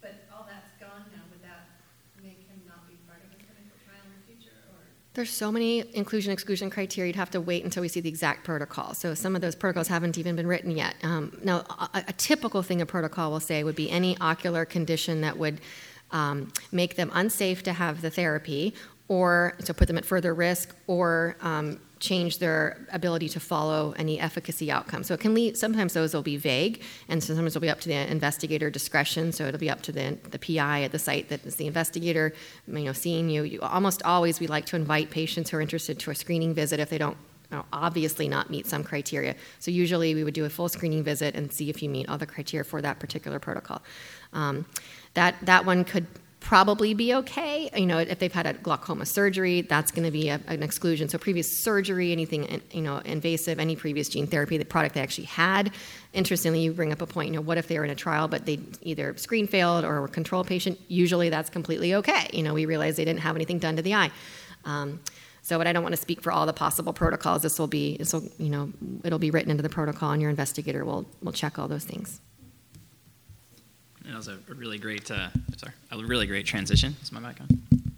but all that's gone now. Would that make him not be part of a clinical trial in the future, or? There's so many inclusion exclusion criteria. You'd have to wait until we see the exact protocol. So some of those protocols haven't even been written yet. Um, now, a, a typical thing a protocol will say would be any ocular condition that would um, make them unsafe to have the therapy, or to put them at further risk, or um, change their ability to follow any efficacy outcome. So it can lead. Sometimes those will be vague, and sometimes it'll be up to the investigator discretion. So it'll be up to the the PI at the site that is the investigator, you know, seeing you. you almost always we like to invite patients who are interested to a screening visit if they don't you know, obviously not meet some criteria. So usually we would do a full screening visit and see if you meet all the criteria for that particular protocol. Um, that that one could probably be okay. You know, if they've had a glaucoma surgery, that's going to be a, an exclusion. So previous surgery, anything you know invasive, any previous gene therapy, the product they actually had. Interestingly, you bring up a point. You know, what if they were in a trial but they either screen failed or were control patient? Usually, that's completely okay. You know, we realize they didn't have anything done to the eye. Um, so, but I don't want to speak for all the possible protocols. This will be, this will, you know, it'll be written into the protocol, and your investigator will will check all those things. That was a really great, uh, sorry, a really great transition. Is my mic on?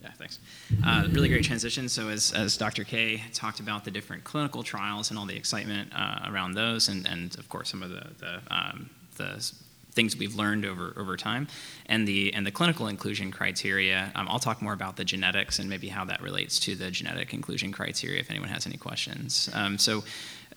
Yeah, thanks. Uh, really great transition. So as, as Dr. K talked about the different clinical trials and all the excitement uh, around those, and, and of course some of the the, um, the things we've learned over over time, and the and the clinical inclusion criteria. Um, I'll talk more about the genetics and maybe how that relates to the genetic inclusion criteria. If anyone has any questions, um, so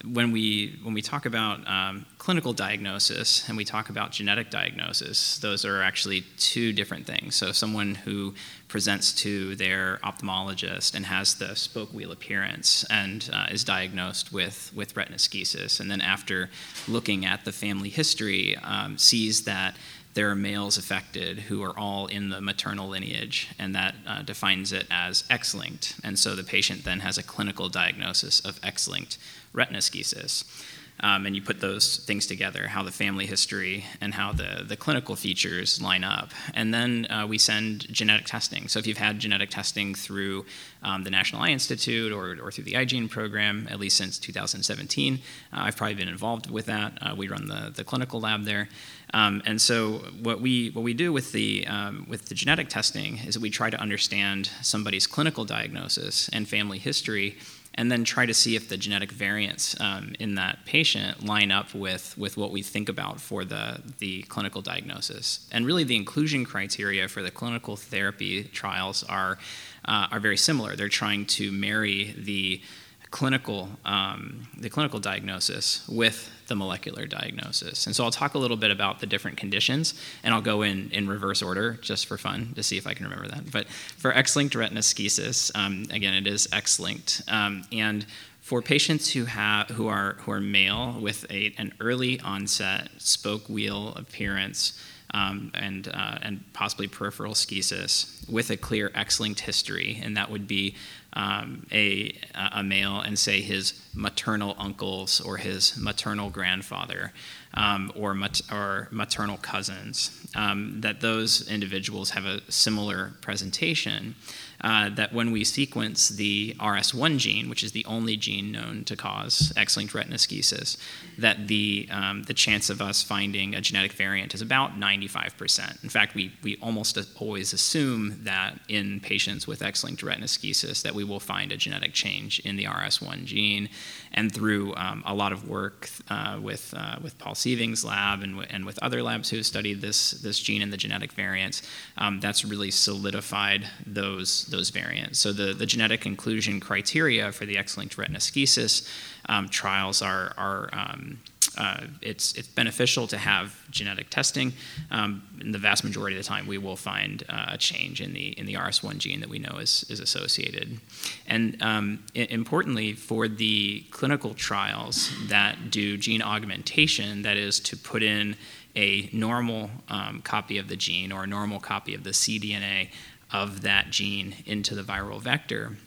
when we when we talk about um, clinical diagnosis and we talk about genetic diagnosis, those are actually two different things. So someone who presents to their ophthalmologist and has the spoke wheel appearance and uh, is diagnosed with with retinoschisis, and then after looking at the family history, um, sees that there are males affected who are all in the maternal lineage, and that uh, defines it as X-linked. And so the patient then has a clinical diagnosis of X-linked retinoschisis. Um, and you put those things together, how the family history and how the, the clinical features line up. And then uh, we send genetic testing. So if you've had genetic testing through um, the National Eye Institute or, or through the eyeGENE program, at least since 2017, uh, I've probably been involved with that. Uh, we run the, the clinical lab there. Um, and so what we what we do with the um, with the genetic testing is that we try to understand somebody's clinical diagnosis and family history and then try to see if the genetic variants um, in that patient line up with, with what we think about for the, the clinical diagnosis. And really, the inclusion criteria for the clinical therapy trials are, uh, are very similar. They're trying to marry the clinical, um, the clinical diagnosis with the molecular diagnosis. And so I'll talk a little bit about the different conditions, and I'll go in, in reverse order just for fun to see if I can remember that. But for X-linked retinoschisis, um, again, it is X-linked. Um, and for patients who, have, who, are, who are male with a, an early onset spoke wheel appearance, um, and, uh, and possibly peripheral schisis with a clear X-linked history, and that would be um, a, a male and say his maternal uncles or his maternal grandfather um, or, mat- or maternal cousins, um, that those individuals have a similar presentation uh, that when we sequence the RS1 gene, which is the only gene known to cause X-linked retinoschisis, that the, um, the chance of us finding a genetic variant is about 95%. In fact, we, we almost always assume that in patients with X-linked retinoschisis that we will find a genetic change in the RS1 gene. And through um, a lot of work uh, with, uh, with Paul Sieving's lab and, w- and with other labs who have studied this, this gene and the genetic variants, um, that's really solidified those those variants. So the, the genetic inclusion criteria for the X-linked retinoschisis um, trials are, are um, uh, it's, it's beneficial to have genetic testing. Um, in the vast majority of the time, we will find uh, a change in the, in the RS1 gene that we know is, is associated. And um, I- importantly, for the clinical trials that do gene augmentation, that is to put in a normal um, copy of the gene or a normal copy of the cDNA of that gene into the viral vector.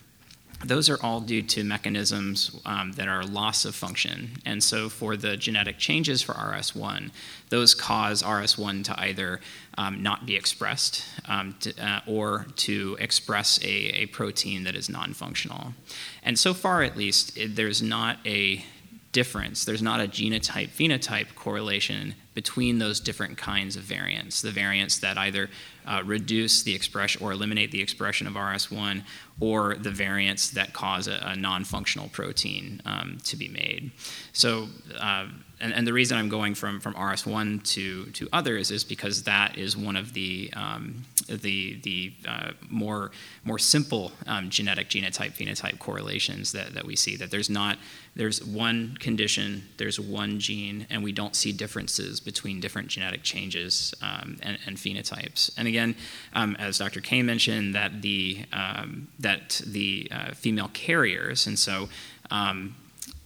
Those are all due to mechanisms um, that are loss of function. And so, for the genetic changes for RS1, those cause RS1 to either um, not be expressed um, to, uh, or to express a, a, protein that is non functional. And so far, at least, it, there's not a difference, there's not a genotype phenotype correlation between those different kinds of variants the variants that either uh, reduce the expression or eliminate the expression of RS1, or the variants that cause a, a non functional protein um, to be made. So, uh, and, and, the reason I'm going from, from RS1 to, to others is because that is one of the, um, the, the uh, more, more simple um, genetic genotype phenotype correlations that, that we see. That there's not, there's one condition, there's one gene, and we don't see differences between different genetic changes um, and, and, phenotypes. And again, um, as Dr. Kay mentioned, that the, um, that the uh, female carriers, and so um,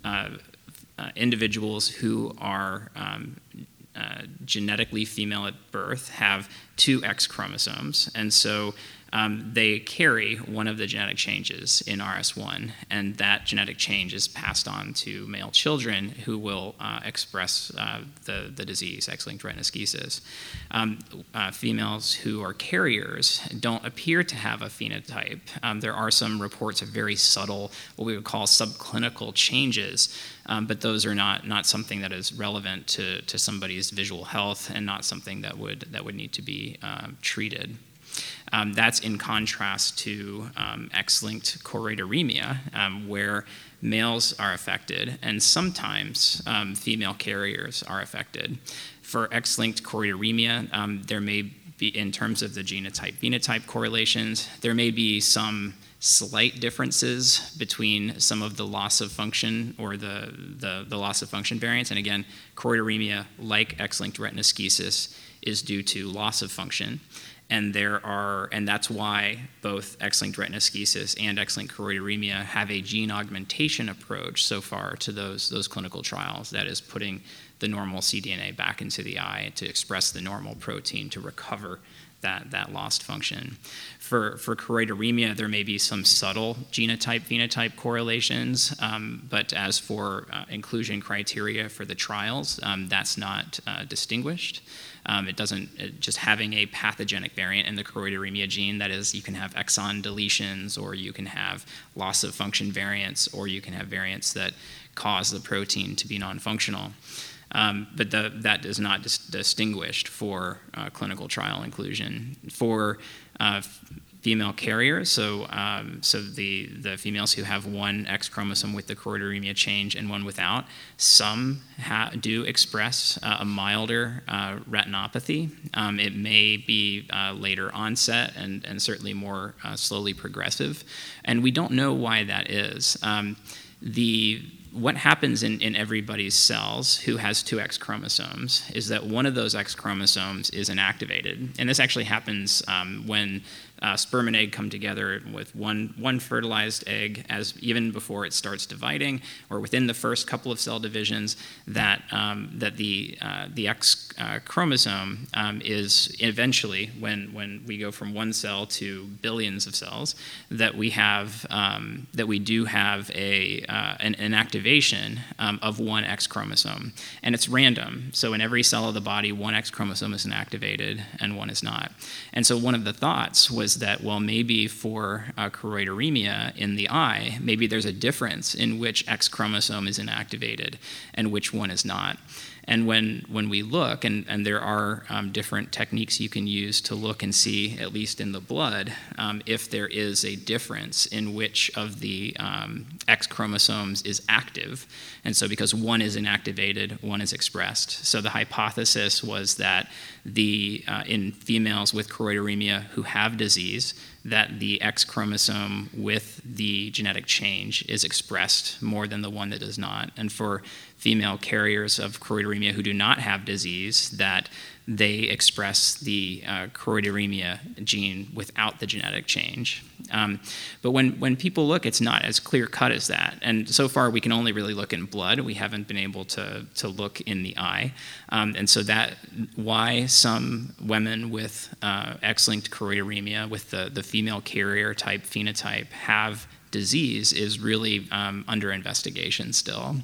uh, uh, individuals who are um, uh, genetically female at birth have two X chromosomes, and so um, they carry one of the genetic changes in RS1, and that genetic change is passed on to male children who will uh, express uh, the, the disease, X linked retinoschisis. Um, uh, females who are carriers don't appear to have a phenotype. Um, there are some reports of very subtle, what we would call subclinical changes. Um, but those are not, not something that is relevant to, to somebody's visual health and not something that would, that would need to be uh, treated. Um, that's in contrast to um, X-linked choroideremia, um, where males are affected and sometimes um, female carriers are affected. For X-linked choroideremia, um, there may be, in terms of the genotype phenotype correlations, there may be some slight differences between some of the loss of function or the, the, the loss of function variants. And again, choroideremia, like X-linked retinoschisis, is due to loss of function and there are and that's why both X-linked retinoschisis and X-linked choroideremia have a gene augmentation approach so far to those those clinical trials that is putting the normal cDNA back into the eye to express the normal protein to recover that, that lost function. For, for choroideremia, there may be some subtle genotype phenotype correlations, um, but as for uh, inclusion criteria for the trials, um, that's not uh, distinguished. Um, it doesn't, it, just having a pathogenic variant in the choroideremia gene, that is, you can have exon deletions, or you can have loss of function variants, or you can have variants that cause the protein to be non functional. Um, but the, that is not dis- distinguished for uh, clinical trial inclusion. For uh, female carriers, so um, so the the females who have one X chromosome with the choroideremia change and one without, some ha- do express uh, a milder uh, retinopathy. Um, it may be uh, later onset and and certainly more uh, slowly progressive, and we don't know why that is. Um, the what happens in, in everybody's cells who has two X chromosomes is that one of those X chromosomes is inactivated. And this actually happens um, when uh, sperm and egg come together with one, one fertilized egg as even before it starts dividing or within the first couple of cell divisions that, um, that the, uh, the X uh, chromosome um, is eventually when, when we go from one cell to billions of cells that we have um, that we do have a, uh, an, an, activation um, of one X chromosome. And it's random. So in every cell of the body one X chromosome is inactivated and one is not. And so one of the thoughts was that, well, maybe for uh, choroideremia in the eye, maybe there's a difference in which X chromosome is inactivated and which one is not. And when, when we look, and, and there are um, different techniques you can use to look and see, at least in the blood, um, if there is a difference in which of the um, X chromosomes is active. And so, because one is inactivated, one is expressed. So, the hypothesis was that the, uh, in females with choroideremia who have disease, that the X chromosome with the genetic change is expressed more than the one that does not. And for female carriers of choroideremia who do not have disease, that they express the uh, choroideremia gene without the genetic change. Um, but when, when people look, it's not as clear cut as that. And so far, we can only really look in blood. We haven't been able to, to look in the eye. Um, and so that why some women with uh, X-linked choroideremia, with the, the female carrier type phenotype, have disease is really um, under investigation still.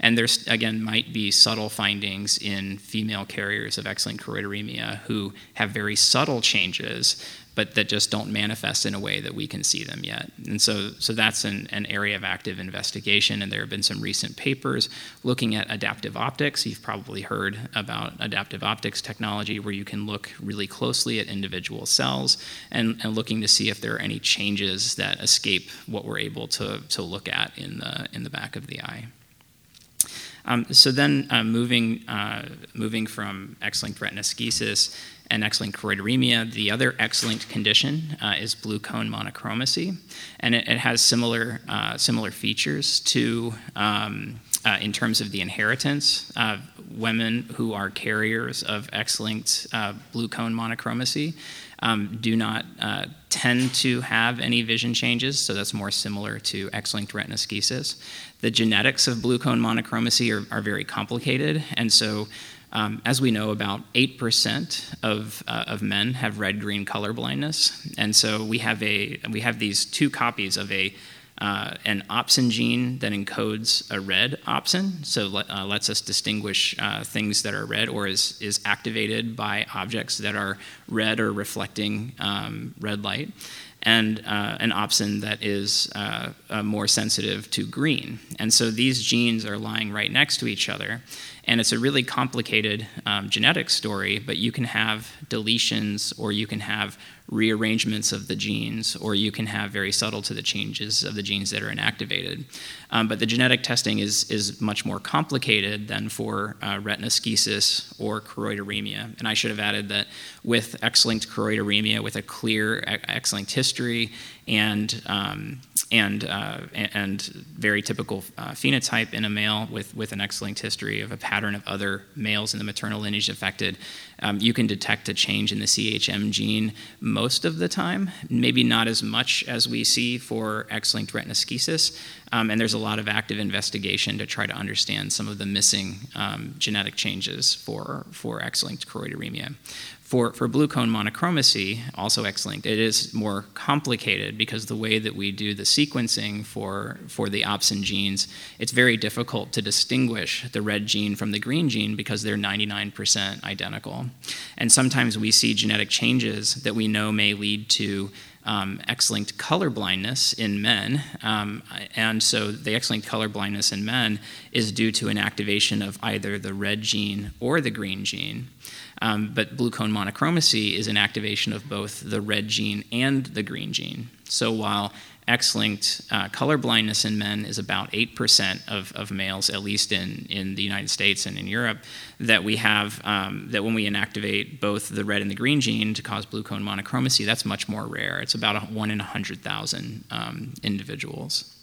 And there's, again, might be subtle findings in female carriers of X-linked choroideremia who have very subtle changes but that just don't manifest in a way that we can see them yet. And so, so that's an, an area of active investigation, and there have been some recent papers looking at adaptive optics. You've probably heard about adaptive optics technology, where you can look really closely at individual cells and, and looking to see if there are any changes that escape what we're able to, to look at in the, in the back of the eye. Um, so then, uh, moving uh, moving from X-linked retinoschisis and X-linked choroideremia. The other X-linked condition uh, is blue cone monochromacy, and it, it has similar uh, similar features to. Um, uh, in terms of the inheritance, women who are carriers of X-linked uh, blue cone monochromacy um, do not uh, tend to have any vision changes, so that's more similar to X-linked retinoschisis. The genetics of blue cone monochromacy are, are very complicated, and so um, as we know, about 8% of, uh, of men have red green color blindness. And so we have, a, we have these two copies of a, uh, an opsin gene that encodes a red opsin, so let, uh, lets us distinguish uh, things that are red or is, is activated by objects that are red or reflecting um, red light and uh, an opsin that is uh, uh, more sensitive to green. And so these genes are lying right next to each other. And it's a really complicated um, genetic story, but you can have deletions or you can have rearrangements of the genes, or you can have very subtle to the changes of the genes that are inactivated. Um, but the genetic testing is, is much more complicated than for uh, retinoschisis or choroideremia. And I should have added that with X linked choroideremia, with a clear X linked history and um, and, uh, and very typical uh, phenotype in a male with, with an X-linked history of a pattern of other males in the maternal lineage affected. Um, you can detect a change in the CHM gene most of the time, maybe not as much as we see for X-linked retinoschisis. Um, and there's a lot of active investigation to try to understand some of the missing um, genetic changes for, for X-linked choroideremia. For, for blue cone monochromacy, also X-linked, it is more complicated because the way that we do the sequencing for, for the opsin genes, it's very difficult to distinguish the red gene from the green gene because they're 99% identical. And sometimes we see genetic changes that we know may lead to um, X-linked color blindness in men, um, and so the X-linked color blindness in men is due to an activation of either the red gene or the green gene. Um, but blue cone monochromacy is an activation of both the red gene and the green gene. So while X-linked uh, color blindness in men is about 8% of, of males, at least in, in the United States and in Europe, that we have, um, that when we inactivate both the red and the green gene to cause blue cone monochromacy, that's much more rare. It's about a, one in 100,000 um, individuals.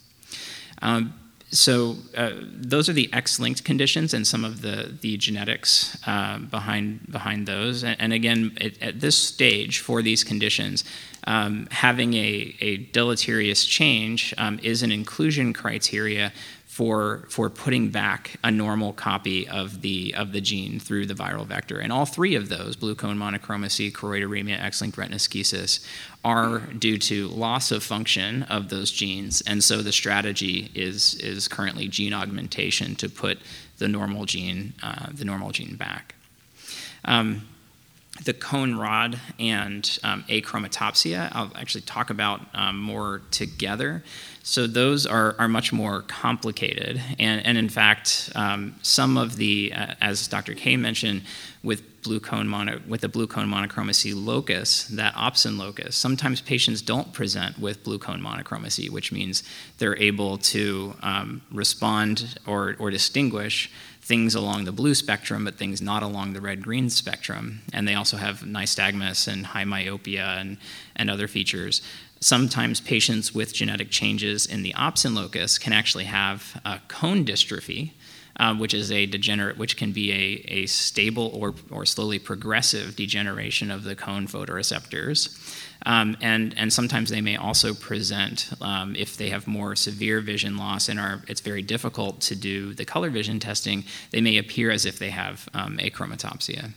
Um, so uh, those are the X-linked conditions and some of the the genetics uh, behind behind those. And, and again, it, at this stage for these conditions, um, having a, a deleterious change um, is an inclusion criteria for, for putting back a normal copy of the, of the gene through the viral vector. And all three of those, blue cone monochromacy, choroideremia, X-linked retinoschisis, are due to loss of function of those genes. And so the strategy is, is currently gene augmentation to put the normal gene, uh, the normal gene back. Um, the cone rod and um, achromatopsia, I'll actually talk about um, more together. So those are, are much more complicated. And, and in fact, um, some of the, uh, as Dr. Kay mentioned, with blue cone mono, with the blue cone monochromacy locus, that opsin locus, sometimes patients don't present with blue cone monochromacy, which means they're able to um, respond or, or distinguish things along the blue spectrum, but things not along the red green spectrum. And they also have nystagmus and high myopia and, and other features. Sometimes patients with genetic changes in the opsin locus can actually have a cone dystrophy, uh, which is a degenerate, which can be a, a stable or, or slowly progressive degeneration of the cone photoreceptors. Um, and, and sometimes they may also present, um, if they have more severe vision loss and are, it's very difficult to do the color vision testing, they may appear as if they have um, achromatopsia.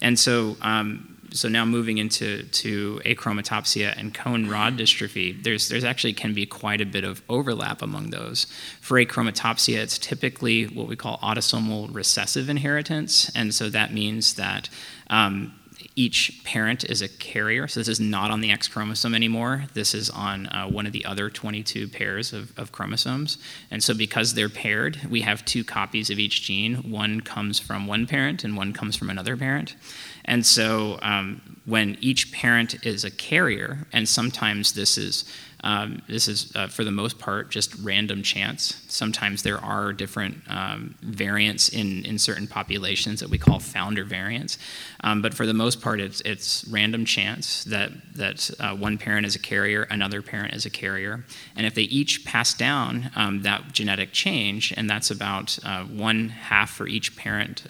And so um, so now moving into to achromatopsia and cone rod dystrophy, there's there's actually can be quite a bit of overlap among those. For achromatopsia, it's typically what we call autosomal recessive inheritance, and so that means that um, each parent is a carrier. So this is not on the X chromosome anymore. This is on uh, one of the other 22 pairs of, of, chromosomes. And so because they're paired, we have two copies of each gene. One comes from one parent and one comes from another parent. And so um, when each parent is a carrier, and sometimes this is um, this is, uh, for the most part, just random chance. Sometimes there are different um, variants in, in certain populations that we call founder variants. Um, but for the most part, it's, it's random chance that, that uh, one parent is a carrier, another parent is a carrier. And if they each pass down um, that genetic change, and that's about uh, one half for each parent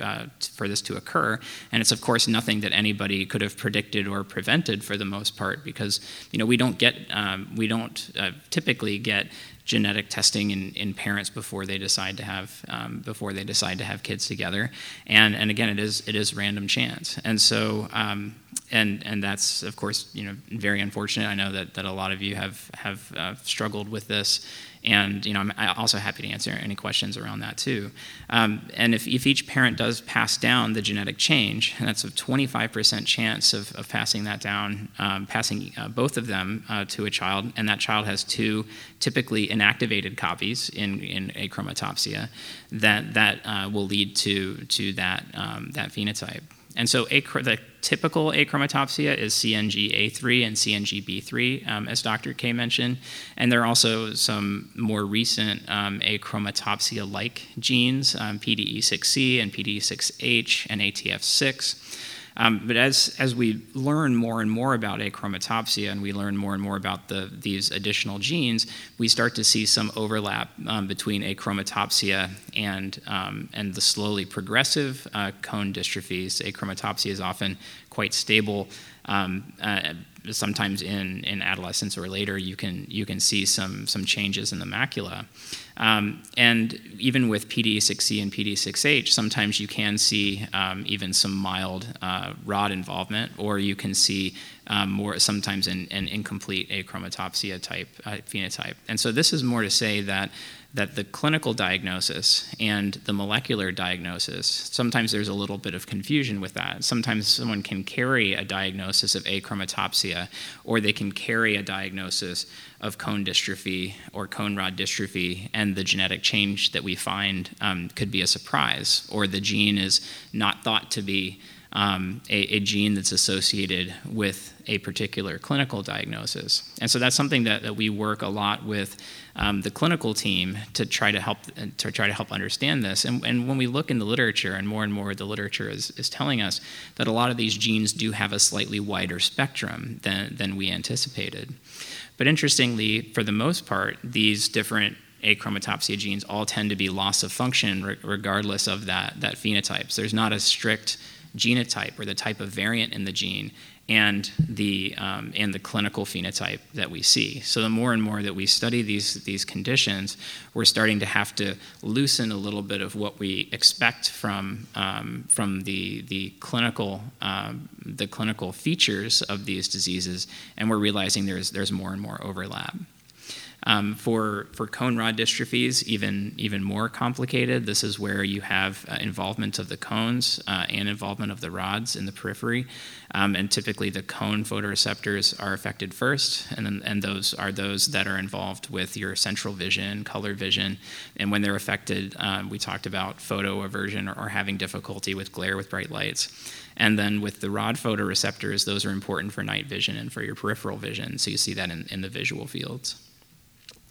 uh, for this to occur. And it's of course nothing that anybody could have predicted or prevented for the most part, because you know we don't get um, we don't uh, typically get genetic testing in, in parents before they decide to have um, before they decide to have kids together. And and again it is it is random chance. And so um, and and that's of course you know very unfortunate. I know that that a lot of you have have uh, struggled with this and you know, I'm also happy to answer any questions around that too. Um, and if, if each parent does pass down the genetic change, and *laughs* that's a 25% chance of, of passing that down, um, passing uh, both of them uh, to a child, and that child has two typically inactivated copies in, in achromatopsia, that, that uh, will lead to, to that, um, that phenotype. And so the typical achromatopsia is CNG-A3 and CNG-B3, um, as Dr. K mentioned. And there are also some more recent um, achromatopsia-like genes, um, PDE6C and PDE6H and ATF6. Um, but as, as we learn more and more about achromatopsia and we learn more and more about the, these additional genes, we start to see some overlap um, between achromatopsia and, um, and the slowly progressive uh, cone dystrophies. Achromatopsia is often quite stable. Um, uh, sometimes in, in adolescence or later, you can, you can see some, some changes in the macula. Um, and even with PD6C and PD6H, sometimes you can see um, even some mild uh, rod involvement, or you can see um, more sometimes an, an incomplete achromatopsia type uh, phenotype. And so this is more to say that that the clinical diagnosis and the molecular diagnosis, sometimes there's a little bit of confusion with that. Sometimes someone can carry a diagnosis of achromatopsia, or they can carry a diagnosis of cone dystrophy or cone rod dystrophy, and the genetic change that we find um, could be a surprise, or the gene is not thought to be um, a, a, gene that's associated with a particular clinical diagnosis. And so that's something that, that we work a lot with um, the clinical team to try to help to try to help understand this. And, and, when we look in the literature, and more and more the literature is, is telling us that a lot of these genes do have a slightly wider spectrum than, than we anticipated. But interestingly, for the most part, these different achromatopsia genes all tend to be loss of function regardless of that, that phenotype. So there's not a strict genotype or the type of variant in the gene and the um, and the clinical phenotype that we see. So the more and more that we study these these conditions, we're starting to have to loosen a little bit of what we expect from um, from the the clinical um, the clinical features of these diseases, and we're realizing there's there's more and more overlap. Um, for for cone rod dystrophies, even even more complicated. This is where you have uh, involvement of the cones uh, and involvement of the rods in the periphery, um, and typically the cone photoreceptors are affected first, and then, and those are those that are involved with your central vision, color vision, and when they're affected, um, we talked about photo aversion or, or having difficulty with glare with bright lights. And then with the rod photoreceptors, those are important for night vision and for your peripheral vision. So you see that in, in the visual fields.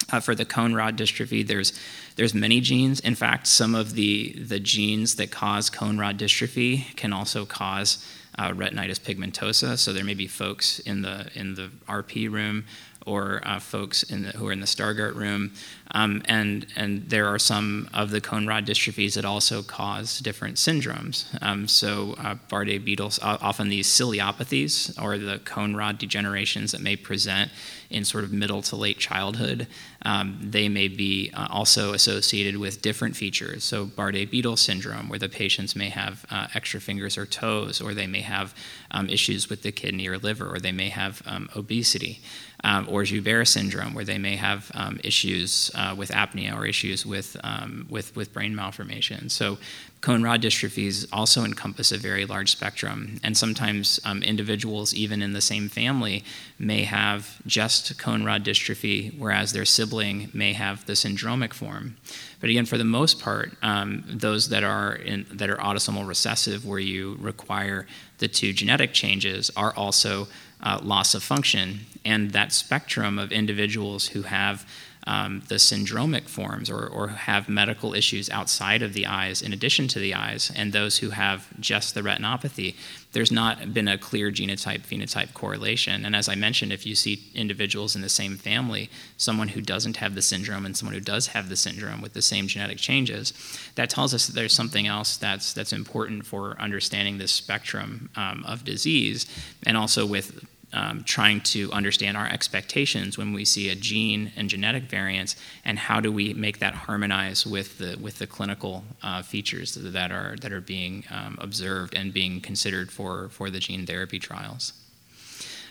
Uh, for the cone rod dystrophy, there's there's many genes. In fact, some of the the genes that cause cone rod dystrophy can also cause uh, retinitis pigmentosa. So there may be folks in the in the RP room or uh, folks the, who are in the Stargardt room. Um, and, and there are some of the cone rod dystrophies that also cause different syndromes. Um, so uh, Bardet-Biedl, often these ciliopathies or the cone rod degenerations that may present in sort of middle to late childhood, um, they may be uh, also associated with different features. So Bardet-Biedl syndrome, where the patients may have uh, extra fingers or toes, or they may have um, issues with the kidney or liver, or they may have um, obesity um, or Joubert syndrome, where they may have um, issues uh, with apnea or issues with, um, with, with brain malformation. So, cone rod dystrophies also encompass a very large spectrum, and sometimes um, individuals, even in the same family, may have just cone rod dystrophy, whereas their sibling may have the syndromic form. But again, for the most part, um, those that are in, that are autosomal recessive, where you require the two genetic changes, are also uh, loss of function. And that spectrum of individuals who have um, the syndromic forms or, or have medical issues outside of the eyes in addition to the eyes, and those who have just the retinopathy, there's not been a clear genotype phenotype correlation. And as I mentioned, if you see individuals in the same family, someone who doesn't have the syndrome and someone who does have the syndrome with the same genetic changes, that tells us that there's something else that's, that's important for understanding this spectrum um, of disease, and also with um, trying to understand our expectations when we see a gene and genetic variance, and how do we make that harmonize with the with the clinical uh, features that are that are being um, observed and being considered for for the gene therapy trials.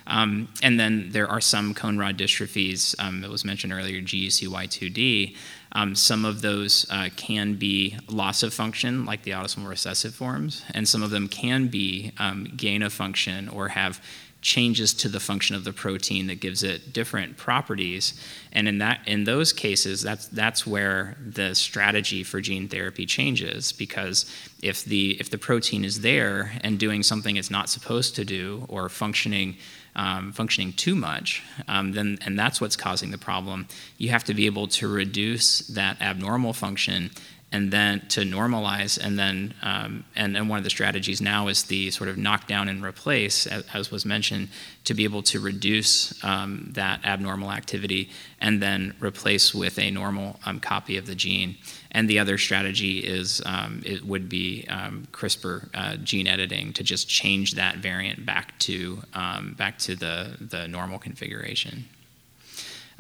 Um, and then there are some cone rod dystrophies um, that was mentioned earlier, GUCY2D. Um, some of those uh, can be loss of function, like the autosomal recessive forms, and some of them can be um, gain of function or have changes to the function of the protein that gives it different properties and in that in those cases that's that's where the strategy for gene therapy changes because if the if the protein is there and doing something it's not supposed to do or functioning um, functioning too much, um, then and that's what's causing the problem. You have to be able to reduce that abnormal function and then to normalize and then um, and, and one of the strategies now is the sort of knockdown and replace as, as was mentioned to be able to reduce um, that abnormal activity and then replace with a normal um, copy of the gene. And the other strategy is um, it would be um, crispr uh, gene editing to just change that variant back to um, back to the, the normal configuration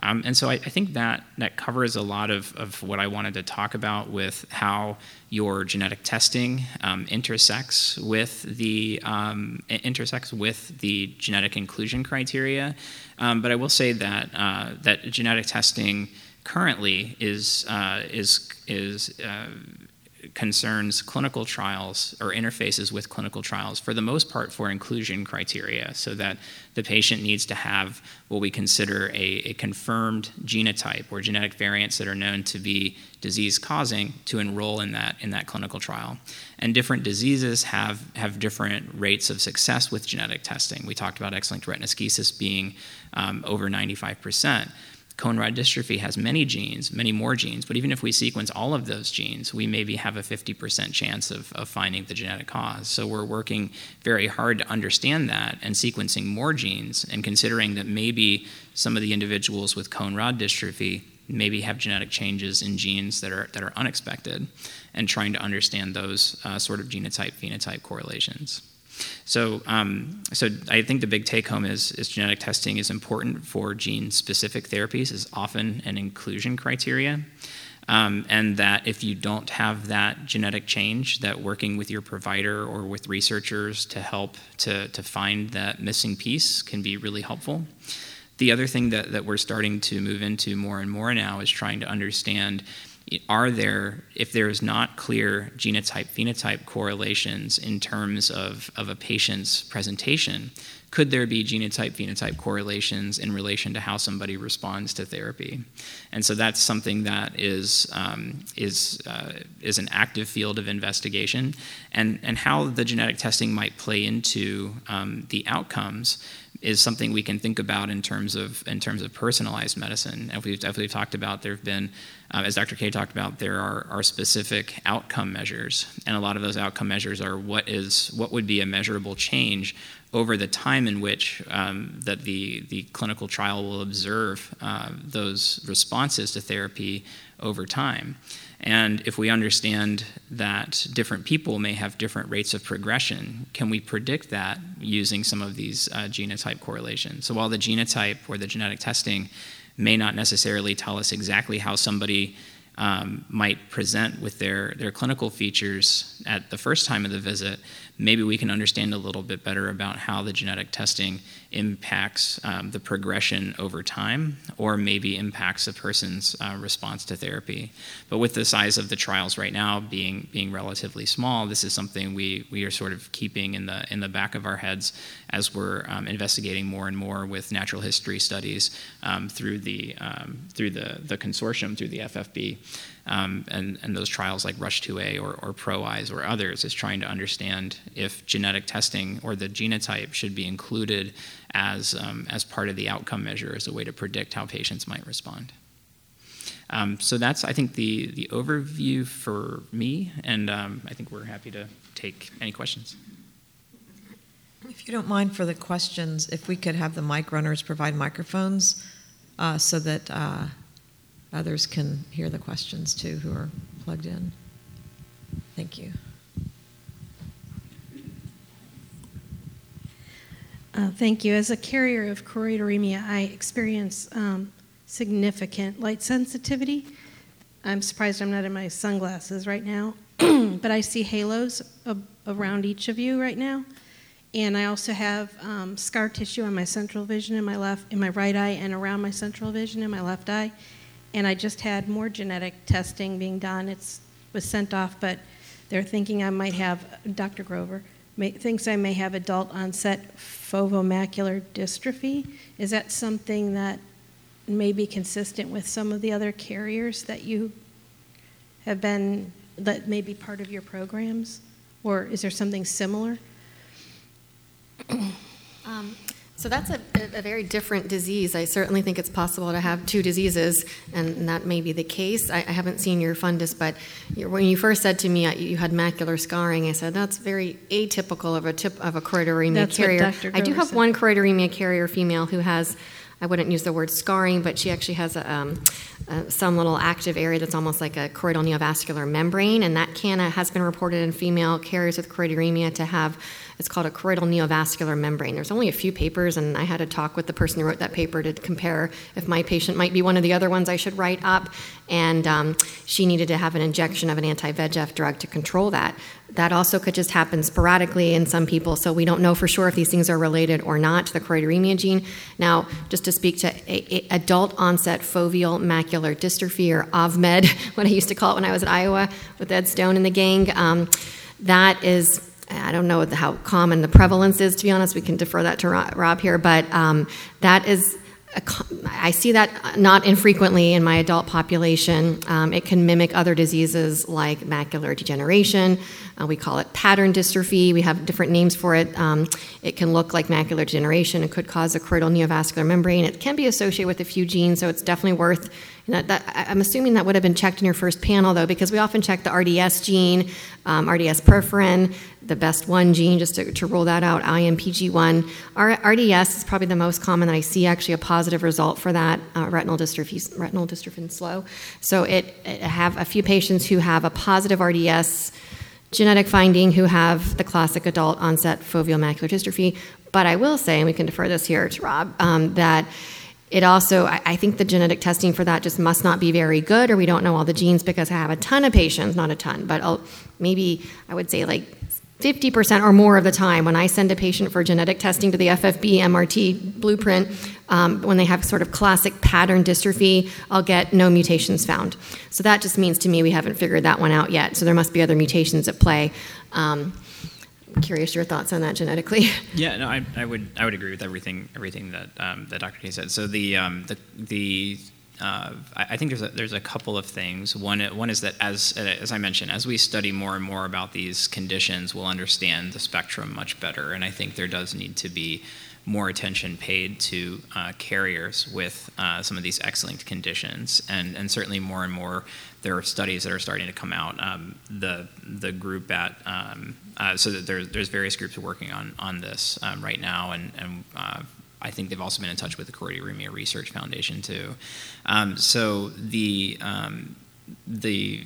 um, and so I, I, think that that covers a lot of, of what I wanted to talk about with how your genetic testing um, intersects with the um, intersects with the genetic inclusion criteria. Um, but I will say that uh, that genetic testing currently is uh, is is uh, concerns clinical trials or interfaces with clinical trials for the most part for inclusion criteria so that the patient needs to have what we consider a, a confirmed genotype or genetic variants that are known to be disease causing to enroll in that in that clinical trial. And different diseases have have different rates of success with genetic testing. We talked about x-linked retinoschisis being um, over 95 percent cone rod dystrophy has many genes, many more genes, but even if we sequence all of those genes, we maybe have a 50% chance of, of finding the genetic cause. So we're working very hard to understand that and sequencing more genes and considering that maybe some of the individuals with cone rod dystrophy maybe have genetic changes in genes that are, that are unexpected and trying to understand those uh, sort of genotype phenotype correlations. So, um, so I think the big take home is, is genetic testing is important for gene specific therapies, is often an inclusion criteria. Um, and that if you don't have that genetic change, that working with your provider or with researchers to help to, to find that missing piece can be really helpful. The other thing that, that we're starting to move into more and more now is trying to understand are there, if there is not clear genotype phenotype correlations in terms of, of a patient's presentation, could there be genotype phenotype correlations in relation to how somebody responds to therapy? And so that's something that is, um, is, uh, is an active field of investigation. And, and how the genetic testing might play into um, the outcomes is something we can think about in terms of in terms of personalized medicine. As we've, we've talked about, there have been uh, as Dr. K talked about, there are, are specific outcome measures, and a lot of those outcome measures are what is what would be a measurable change over the time in which um, that the the clinical trial will observe uh, those responses to therapy over time. And if we understand that different people may have different rates of progression, can we predict that using some of these uh, genotype correlations? So while the genotype or the genetic testing may not necessarily tell us exactly how somebody um, might present with their, their clinical features at the first time of the visit, maybe we can understand a little bit better about how the genetic testing impacts um, the progression over time or maybe impacts a person's uh, response to therapy. But with the size of the trials right now being, being relatively small, this is something we, we are sort of keeping in the, in the back of our heads as we're um, investigating more and more with natural history studies um, through, the, um, through the, the consortium, through the FFB um, and, and those trials like Rush2A or, or ProEyes or others is trying to understand if genetic testing or the genotype should be included as, um, as part of the outcome measure as a way to predict how patients might respond. Um, so that's, I think, the, the overview for me, and um, I think we're happy to take any questions. If you don't mind for the questions, if we could have the mic runners provide microphones uh, so that uh, others can hear the questions too who are plugged in. Thank you. Uh, thank you. As a carrier of choroideremia, I experience um, significant light sensitivity. I'm surprised I'm not in my sunglasses right now, *clears throat* but I see halos ab- around each of you right now. And I also have um, scar tissue on my central vision in my left, in my right eye, and around my central vision in my left eye and I just had more genetic testing being done. It was sent off, but they're thinking I might have, Dr. Grover may, thinks I may have adult onset foveomacular dystrophy. Is that something that may be consistent with some of the other carriers that you have been, that may be part of your programs? Or is there something similar? Um, so that's a, a, very different disease. I certainly think it's possible to have two diseases, and that may be the case. I, I haven't seen your fundus, but when you first said to me uh, you had macular scarring, I said that's very atypical of a tip of a choroideremia that's carrier. I do have said. one choroideremia carrier female who has. I wouldn't use the word scarring, but she actually has a, um, some little active area that's almost like a choroidal neovascular membrane, and that can has been reported in female carriers with choroideremia to have It's called a choroidal neovascular membrane. There's only a few papers, and I had a talk with the person who wrote that paper to compare if my patient might be one of the other ones I should write up. And um, she needed to have an injection of an anti VEGF drug to control that. That also could just happen sporadically in some people, so we don't know for sure if these things are related or not to the choroideremia gene. Now, just to speak to a, a adult onset foveal macular dystrophy, or AVMED, *laughs* what I used to call it when I was at Iowa with Ed Stone and the gang, um, that is I don't know how common the prevalence is, to be honest. We can defer that to Rob here, but um, that is I see that not infrequently in my adult population. Um, it can mimic other diseases like macular degeneration. Uh, we call it pattern dystrophy. We have different names for it. Um, it can look like macular degeneration. It could cause a choroidal neovascular membrane. It can be associated with a few genes, so it's definitely worth. That, I'm assuming that would have been checked in your first panel, though, because we often check the RDS gene, um, RDS peripherin, the best one gene, just to, to rule that out, IMPG1. R- RDS is probably the most common that I see actually a positive result for that uh, retinal dystrophy, retinal dystrophin slow. So it, it, have a few patients who have a positive RDS genetic finding who have the classic adult onset foveal macular dystrophy. But I will say, and we can defer this here to Rob, um, that it also, I, I think the genetic testing for that just must not be very good, or we don't know all the genes because I have a ton of patients, not a ton, but I'll, maybe I would say like 50% or more of the time when I send a patient for genetic testing to the FFB MRT blueprint, um, when they have sort of classic pattern dystrophy, I'll get no mutations found. So that just means to me we haven't figured that one out yet. So there must be other mutations at play. Um, curious your thoughts on that genetically. *laughs* Yeah, no, I, I would I would agree with everything everything that um, that Dr. K said. So the um, the the uh, I think there's a, there's a couple of things. One, one is that as, as I mentioned, as we study more and more about these conditions, we'll understand the spectrum much better. And I think there does need to be more attention paid to uh, carriers with uh, some of these X-linked conditions, and and certainly more and more there are studies that are starting to come out. Um, the the group at um, uh, so that there's there's various groups working on on this um, right now, and and uh, I think they've also been in touch with the Choroideremia Research Foundation too. Um, so the um, the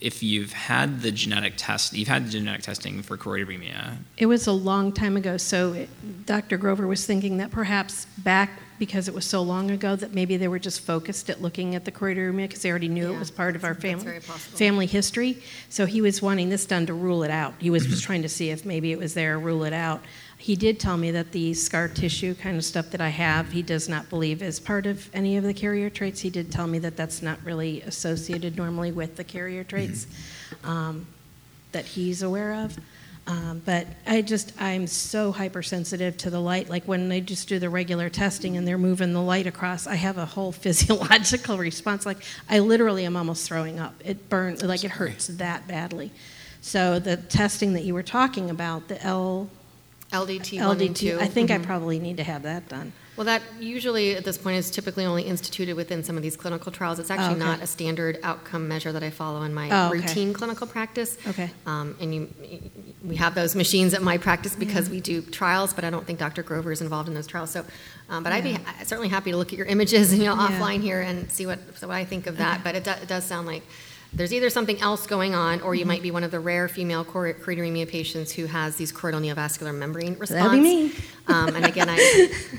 if you've had the genetic test, you've had the genetic testing for choroideremia. It was a long time ago, so it, Dr. Grover was thinking that perhaps back because it was so long ago that maybe they were just focused at looking at the choroideremia because they already knew yeah, it was part of our family family history. So he was wanting this done to rule it out. He was just trying to see if maybe it was there, rule it out. He did tell me that the scar tissue kind of stuff that I have, he does not believe is part of any of the carrier traits. He did tell me that that's not really associated normally with the carrier traits mm-hmm. um, that he's aware of. Um, but I just, I'm so hypersensitive to the light. Like when they just do the regular testing and they're moving the light across, I have a whole *laughs* physiological response. Like I literally am almost throwing up. It burns, like it hurts that badly. So the testing that you were talking about, the L LDT, LDT. I think mm-hmm. I probably need to have that done. Well, that usually at this point is typically only instituted within some of these clinical trials. It's actually oh, okay. not a standard outcome measure that I follow in my oh, okay. routine clinical practice. Okay. Um, and you, we have those machines at my practice because yeah. we do trials, but I don't think Dr. Grover is involved in those trials. So, um, but yeah. I'd be certainly happy to look at your images, you know, yeah. offline here and see what so what I think of that. Okay. But it, do, it does sound like there's either something else going on, or you mm-hmm. might be one of the rare female choroideremia patients who has these choroidal neovascular membrane response. That'll be me. Um, and again, I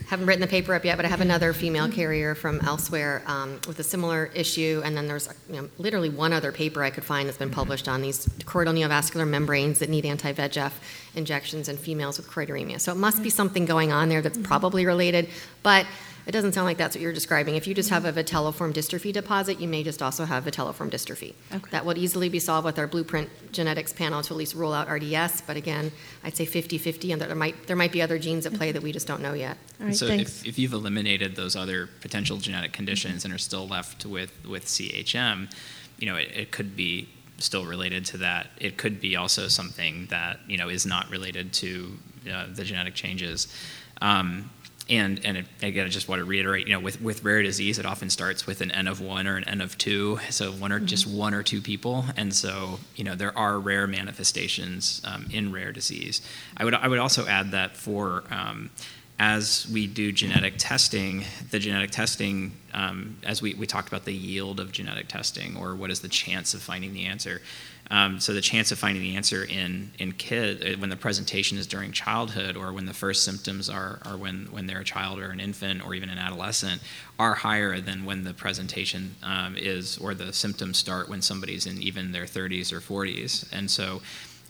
haven't written the paper up yet, but I have another female carrier from elsewhere um, with a similar issue. And then there's you know, literally one other paper I could find that's been published on these choroidal neovascular membranes that need anti-VEGF injections in females with choroideremia. So it must be something going on there that's probably related, but it doesn't sound like that's what you're describing. If you just have a vitelliform dystrophy deposit, you may just also have vitelliform dystrophy. Okay. That would easily be solved with our blueprint genetics panel to at least rule out RDS. But again, I'd say 50-50, and there might there might be other genes at play that we just don't know yet. All right, so thanks. If, if you've eliminated those other potential genetic conditions mm-hmm. and are still left with with CHM, you know it, it could be still related to that. It could be also something that you know is not related to uh, the genetic changes. Um, and and it, again, I just want to reiterate, you know, with, with rare disease, it often starts with an N of one or an N of two, so one or mm-hmm. just one or two people, and so you know there are rare manifestations um, in rare disease. I would I would also add that for um, as we do genetic testing, the genetic testing, um, as we, we talked about the yield of genetic testing, or what is the chance of finding the answer. Um, so the chance of finding the answer in in kid uh, when the presentation is during childhood, or when the first symptoms are are when when they're a child or an infant or even an adolescent, are higher than when the presentation um, is or the symptoms start when somebody's in even their 30s or 40s. And so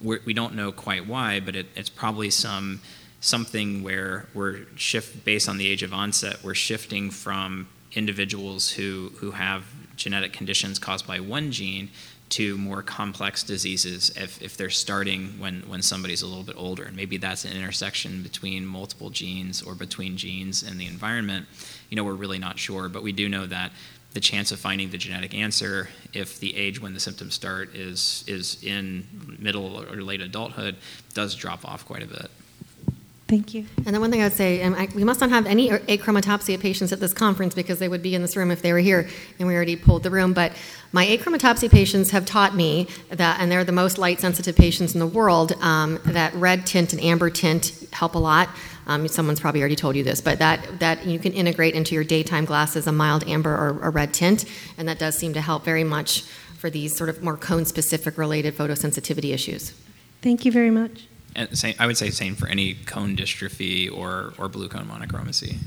we're, we do not know quite why, but it, it's probably some something where we're shift based on the age of onset. We're shifting from individuals who who have genetic conditions caused by one gene to more complex diseases if, if they're starting when, when somebody's a little bit older. And maybe that's an intersection between multiple genes or between genes and the environment. You know, we're really not sure, but we do know that the chance of finding the genetic answer if the age when the symptoms start is, is in middle or late adulthood does drop off quite a bit. Thank you. And then one thing I would say, um, I, we must not have any achromatopsia patients at this conference because they would be in this room if they were here, and we already pulled the room. But my achromatopsia patients have taught me that, and they're the most light sensitive patients in the world, um, that red tint and amber tint help a lot. Um, someone's probably already told you this, but that, that you can integrate into your daytime glasses a mild amber or a red tint, and that does seem to help very much for these sort of more cone specific related photosensitivity issues. Thank you very much. And same, I would say same for any cone dystrophy or, or blue cone monochromacy.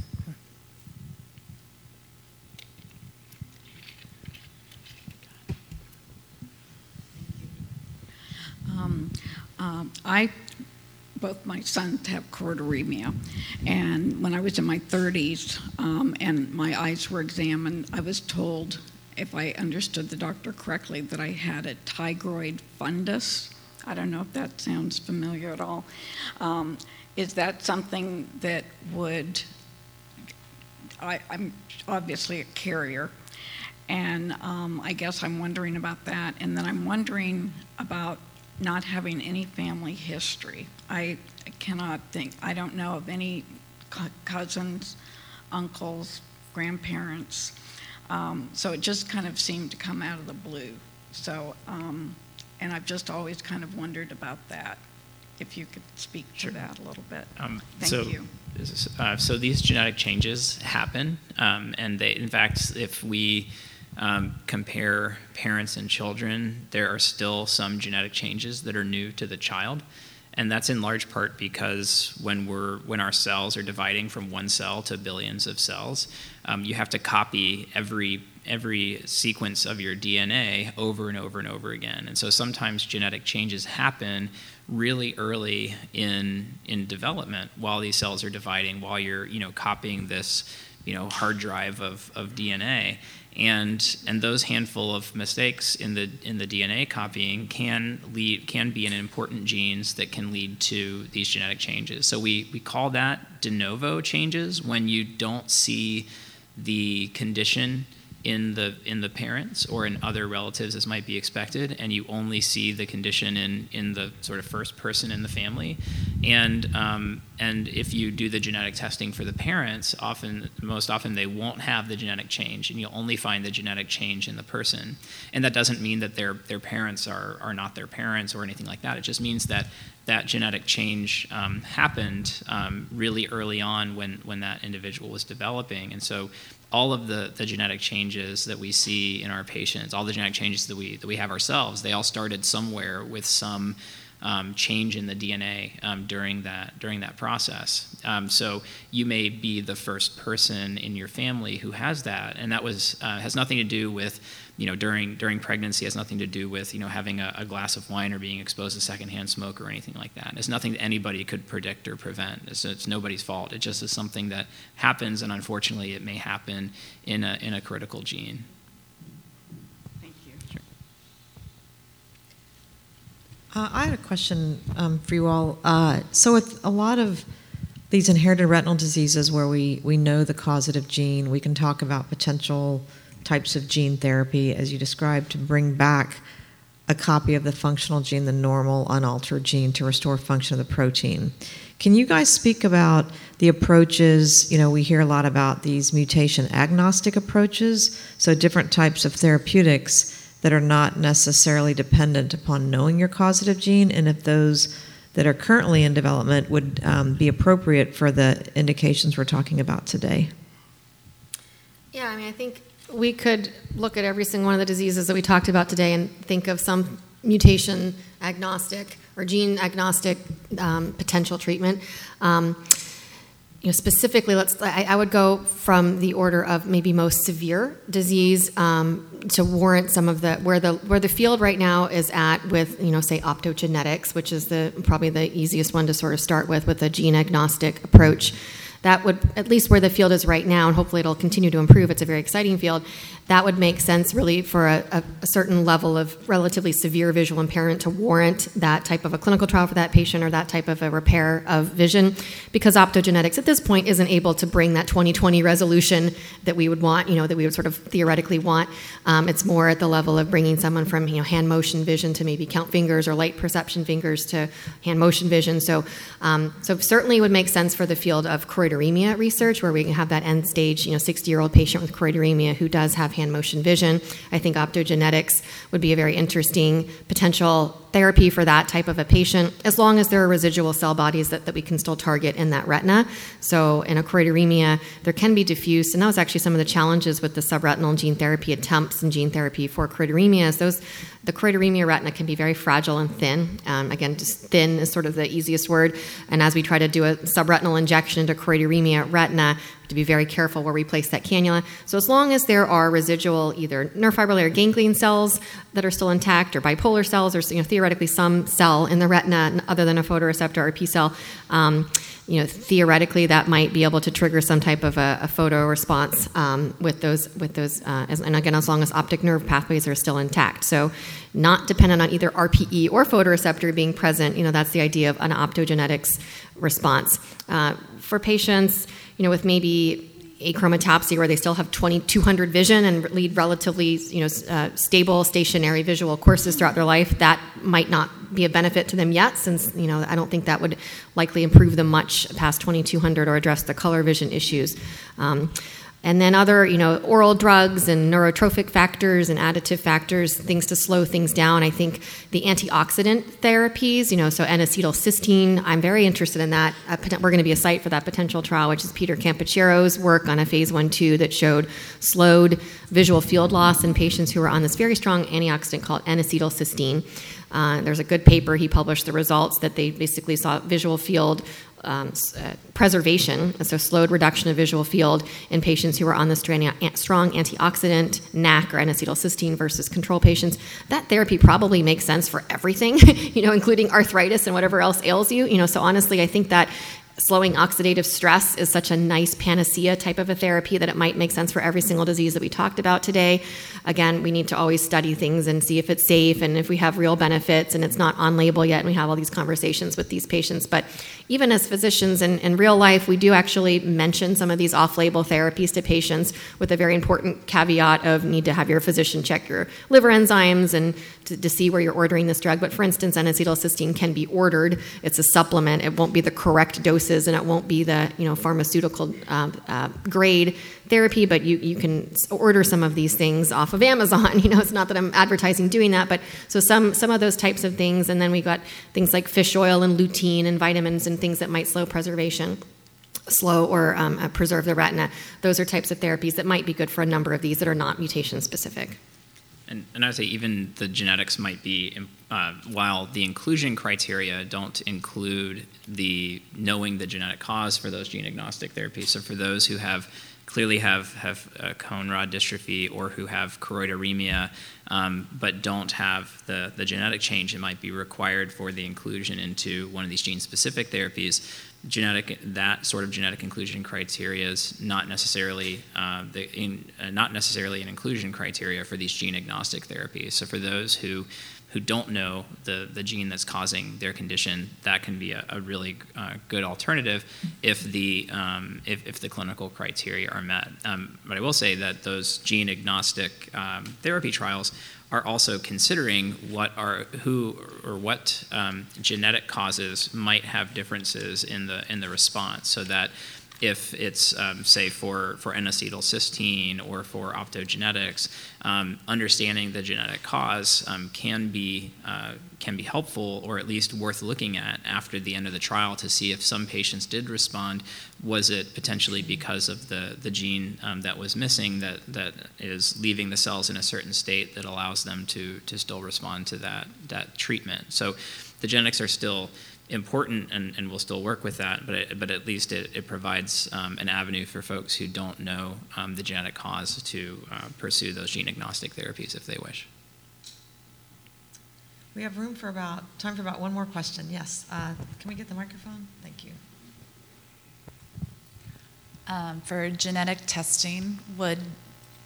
Um, um, I, both my sons have choroideremia, and when I was in my 30s um, and my eyes were examined, I was told, if I understood the doctor correctly, that I had a tigroid fundus I don't know if that sounds familiar at all. Um, is that something that would, I, am obviously a carrier, and um, I guess I'm wondering about that. And then I'm wondering about not having any family history. I cannot think, I don't know of any cousins, uncles, grandparents. Um, so it just kind of seemed to come out of the blue. So, um, and I've just always kind of wondered about that. If you could speak to that a little bit. Um, Thank so, you. Uh, so these genetic changes happen, um, and they, in fact, if we um, compare parents and children, there are still some genetic changes that are new to the child and that's in large part because when we're when our cells are dividing from one cell to billions of cells, um, you have to copy every every sequence of your DNA over and over and over again. And so sometimes genetic changes happen really early in in development while these cells are dividing, while you're you know copying this you know hard drive of, of DNA and and those handful of mistakes in the in the DNA copying can lead can be an important genes that can lead to these genetic changes. So we we call that de novo changes when you don't see the condition in the in the parents or in other relatives as might be expected, and you only see the condition in in the sort of first person in the family, and um, and if you do the genetic testing for the parents, often most often they won't have the genetic change, and you'll only find the genetic change in the person, and that doesn't mean that their their parents are are not their parents or anything like that. It just means that that genetic change um, happened um, really early on when when that individual was developing, and so all of the, the genetic changes that we see in our patients, all the genetic changes that we, that we have ourselves, they all started somewhere with some um, change in the DNA um, during that during that process. Um, so you may be the first person in your family who has that, and that was uh, has nothing to do with you know, during during pregnancy has nothing to do with you know having a, a, glass of wine or being exposed to secondhand smoke or anything like that. It's nothing that anybody could predict or prevent. It's, it's nobody's fault. It just is something that happens, and unfortunately, it may happen in a in a critical gene. Thank you. Sure. Uh, I had a question um, for you all. Uh, so, with a lot of these inherited retinal diseases where we, we know the causative gene, we can talk about potential types of gene therapy, as you described, to bring back a copy of the functional gene, the normal unaltered gene, to restore function of the protein. Can you guys speak about the approaches? You know, we hear a lot about these mutation agnostic approaches, so different types of therapeutics that are not necessarily dependent upon knowing your causative gene, and if those that are currently in development would um, be appropriate for the indications we're talking about today? Yeah, I mean, I think we could look at every single one of the diseases that we talked about today and think of some mutation agnostic or gene agnostic um, potential treatment. Um, you know, specifically, let's. I, I, would go from the order of maybe most severe disease um, to warrant some of the where the where the field right now is at with you know say optogenetics, which is the probably the easiest one to sort of start with with a gene agnostic approach that would at least where the field is right now and hopefully it'll continue to improve it's a very exciting field that would make sense really for a, a, certain level of relatively severe visual impairment to warrant that type of a clinical trial for that patient or that type of a repair of vision because optogenetics at this point isn't able to bring that 2020 resolution that we would want you know that we would sort of theoretically want. Um, it's more at the level of bringing someone from you know hand motion vision to maybe count fingers or light perception fingers to hand motion vision. So um, so certainly would make sense for the field of choroideremia research where we can have that end stage you know 60 year old patient with choroideremia who does have hand motion vision. I think optogenetics would be a very interesting potential therapy for that type of a patient, as long as there are residual cell bodies that, that we can still target in that retina. So, in a choroideremia, there can be diffuse, and that was actually some of the challenges with the subretinal gene therapy attempts and gene therapy for choroideremia. Is those the choroideremia retina can be very fragile and thin. Um, again, just thin is sort of the easiest word. And as we try to do a subretinal injection into choroideremia retina, to be very careful where we place that cannula. So as long as there are residual either nerve layer ganglion cells that are still intact or bipolar cells or you know, theoretically some cell in the retina other than a photoreceptor or P cell, um, you know, theoretically that might be able to trigger some type of a, a photo response um, with those, with those, uh, as, and again, as long as optic nerve pathways are still intact. So, not dependent on either RPE or photoreceptor being present. You know, that's the idea of an optogenetics response. Uh, for patients, you know, with maybe achromatopsia where they still have 2200 vision and lead relatively you know uh, stable stationary visual courses throughout their life that might not be a benefit to them yet since you know i don't think that would likely improve them much past 2200 or address the color vision issues. Um, and then other, you know, oral drugs and neurotrophic factors and additive factors, things to slow things down. I think the antioxidant therapies, you know, so N-acetylcysteine, I'm very interested in that. We're going to be a site for that potential trial, which is Peter Campochiaro's work on a phase one two that showed slowed visual field loss in patients who were on this very strong antioxidant called N-acetylcysteine. Uh, there's a good paper he published the results that they basically saw visual field um, uh, preservation, so slowed reduction of visual field in patients who were on the strong antioxidant, NAC or N-acetylcysteine versus control patients. That therapy probably makes sense for everything, *laughs* you know, including arthritis and whatever else ails you. You know, so honestly, I think that slowing oxidative stress is such a nice panacea type of a therapy that it might make sense for every single disease that we talked about today. Again, we need to always study things and see if it's safe and if we have real benefits and it's not on label yet and we have all these conversations with these patients. But even as physicians in, in real life, we do actually mention some of these off label therapies to patients with a very important caveat of need to have your physician check your liver enzymes and to, to see where you're ordering this drug. But for instance, N acetylcysteine can be ordered, it's a supplement, it won't be the correct dose and it won't be the you know pharmaceutical uh, uh, grade therapy, but you, you can order some of these things off of Amazon. *laughs* You know, it's not that I'm advertising doing that, but so some some of those types of things, and then we got things like fish oil and lutein and vitamins and things that might slow preservation slow or um, uh, preserve the retina. Those are types of therapies that might be good for a number of these that are not mutation specific. And, and I would say even the genetics might be, uh, while the inclusion criteria don't include the knowing the genetic cause for those gene agnostic therapies. So for those who have clearly have have uh, cone rod dystrophy or who have choroideremia, um, but don't have the the genetic change, that might be required for the inclusion into one of these gene specific therapies genetic that sort of genetic inclusion criteria is not necessarily uh, the in, uh, not necessarily an inclusion criteria for these gene agnostic therapies. So for those who who don't know the, the gene that's causing their condition, that can be a, a really uh, good alternative if the um, if, if the clinical criteria are met. Um, but I will say that those gene agnostic um, therapy trials are also considering what are who or what um, genetic causes might have differences in the in the response, so that if it's, um, say, for, for N-acetylcysteine or for optogenetics, um, understanding the genetic cause um, can, be, uh, can be helpful or at least worth looking at after the end of the trial to see if some patients did respond. Was it potentially because of the, the gene um, that was missing that, that is leaving the cells in a certain state that allows them to, to still respond to that, that treatment? So the genetics are still important and, and we'll still work with that, but, it, but at least it, it provides um, an avenue for folks who don't know um, the genetic cause to uh, pursue those gene agnostic therapies if they wish. We have room for about, time for about one more question. Yes. Uh, can we get the microphone? Thank you. Um, for genetic testing, would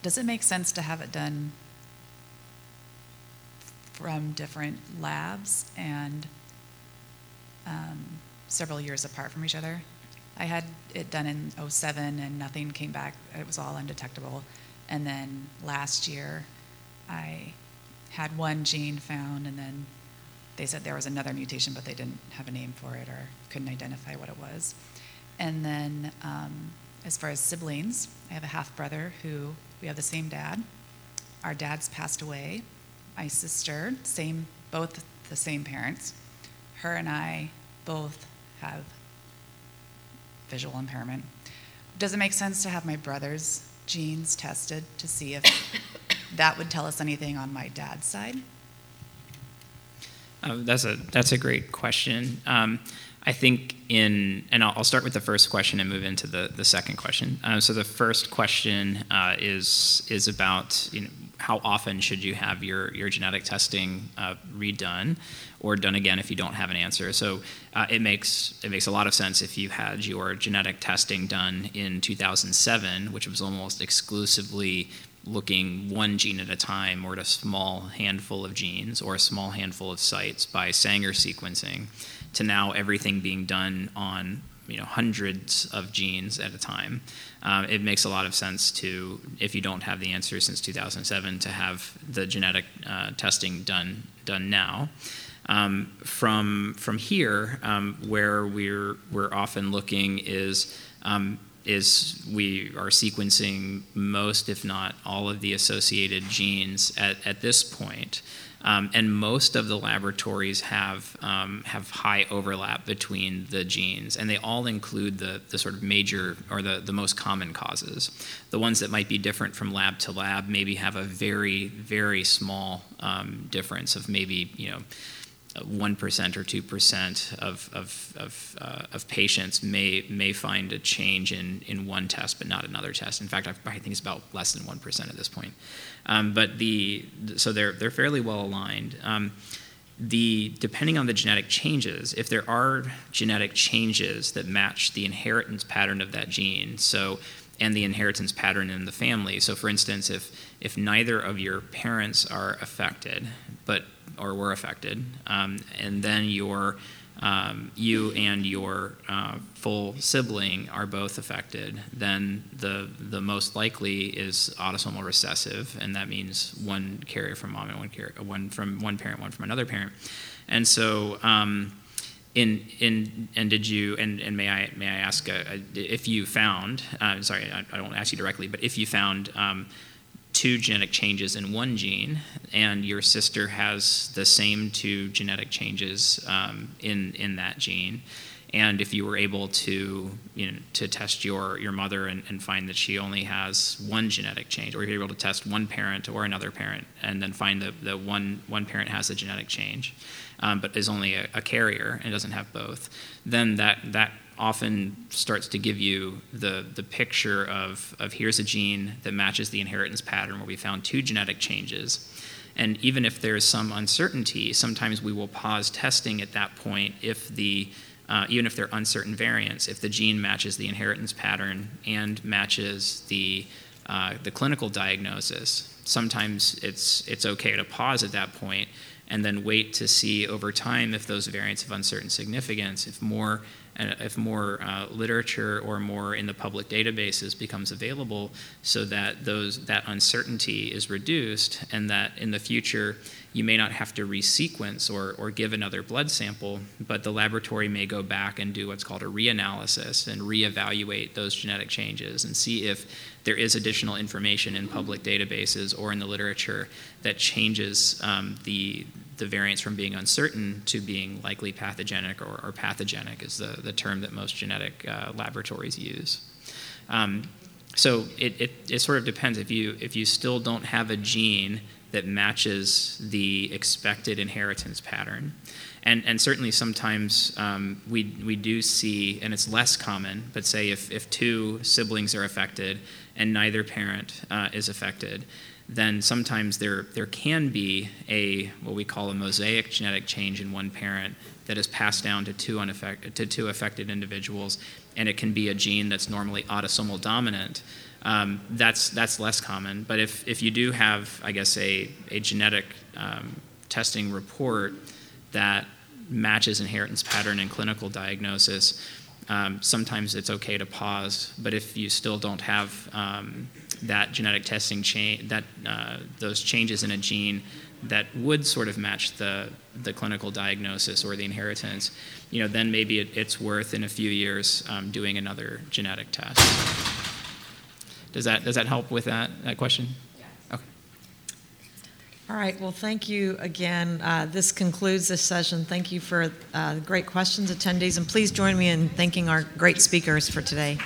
does it make sense to have it done from different labs and um, several years apart from each other. I had it done in 07 and nothing came back. It was all undetectable. And then last year, I had one gene found, and then they said there was another mutation, but they didn't have a name for it or couldn't identify what it was. And then, um, as far as siblings, I have a half brother who we have the same dad. Our dads passed away. My sister, same, both the same parents her and I both have visual impairment. Does it make sense to have my brother's genes tested to see if *coughs* that would tell us anything on my dad's side? Uh, that's a that's a great question. Um, I think in, and I'll, I'll, start with the first question and move into the, the second question. Uh, so the first question uh, is is about you know, how often should you have your, your genetic testing uh, redone or done again if you don't have an answer. So uh, it makes it makes a lot of sense if you had your genetic testing done in 2007, which was almost exclusively looking one gene at a time or at a small handful of genes or a small handful of sites by Sanger sequencing, to now everything being done on you know hundreds of genes at a time. Uh, it makes a lot of sense to, if you don't have the answer since 2007, to have the genetic uh, testing done done now. Um, from from here, um, where we're we're often looking is um, is we are sequencing most, if not all, of the associated genes at, at this point. Um, and most of the laboratories have um, have high overlap between the genes, and they all include the, the sort of major or the, the most common causes. The ones that might be different from lab to lab maybe have a very very small um, difference of maybe you know. 1% or 2% of, of, of, uh, of, patients may, may find a change in, in one test but not another test. In fact, I, I think it's about less than 1% at this point. Um, but the so they're they're fairly well aligned. Um, the depending on the genetic changes, if there are genetic changes that match the inheritance pattern of that gene, so and the inheritance pattern in the family. So, for instance, if if neither of your parents are affected, but or were affected, um, and then your um, you and your uh, full sibling are both affected, then the the most likely is autosomal recessive, and that means one carrier from mom and one carrier, one from one parent, one from another parent, and so. Um, in, in and did you and, and may I may I ask uh, if you found uh, sorry I, I, don't ask you directly but if you found um, two genetic changes in one gene, and your sister has the same two genetic changes um, in in that gene. And if you were able to, you know, to test your, your mother and, and find that she only has one genetic change, or you're able to test one parent or another parent, and then find that the one, one parent has a genetic change, um, but is only a, a carrier and doesn't have both, then that, that often starts to give you the, the picture of, of here's a gene that matches the inheritance pattern where we found two genetic changes. And even if there's some uncertainty, sometimes we will pause testing at that point if the uh, even if they're uncertain variants, if the gene matches the inheritance pattern and matches the, uh, the clinical diagnosis, sometimes it's, it's okay to pause at that point and then wait to see over time if those variants of uncertain significance, if more if more uh, literature or more in the public databases becomes available so that those that uncertainty is reduced and that in the future you may not have to resequence or, or give another blood sample, but the laboratory may go back and do what's called a reanalysis and reevaluate those genetic changes and see if there is additional information in public databases or in the literature that changes um, the, the variants from being uncertain to being likely pathogenic or, or pathogenic is the, the term that most genetic uh, laboratories use. Um, so it, it, it sort of depends. If you, if you still don't have a gene that matches the expected inheritance pattern, and, and certainly sometimes um, we, we do see, and it's less common, but say if, if two siblings are affected and neither parent uh, is affected, then sometimes there, there can be a what we call a mosaic genetic change in one parent that is passed down to two, unaffected, to two affected individuals, and it can be a gene that's normally autosomal dominant. Um, that's, that's less common. But if, if you do have, I guess, a, a genetic um, testing report that matches inheritance pattern and clinical diagnosis, um, sometimes it's okay to pause. But if you still don't have um, that genetic testing change, that uh, those changes in a gene that would sort of match the the clinical diagnosis or the inheritance, you know, then maybe it, it's worth in a few years um, doing another genetic test. Does that does that help with that that question? All right, well, thank you again. Uh, This concludes this session. Thank you for uh, great questions, attendees, and please join me in thanking our great speakers for today.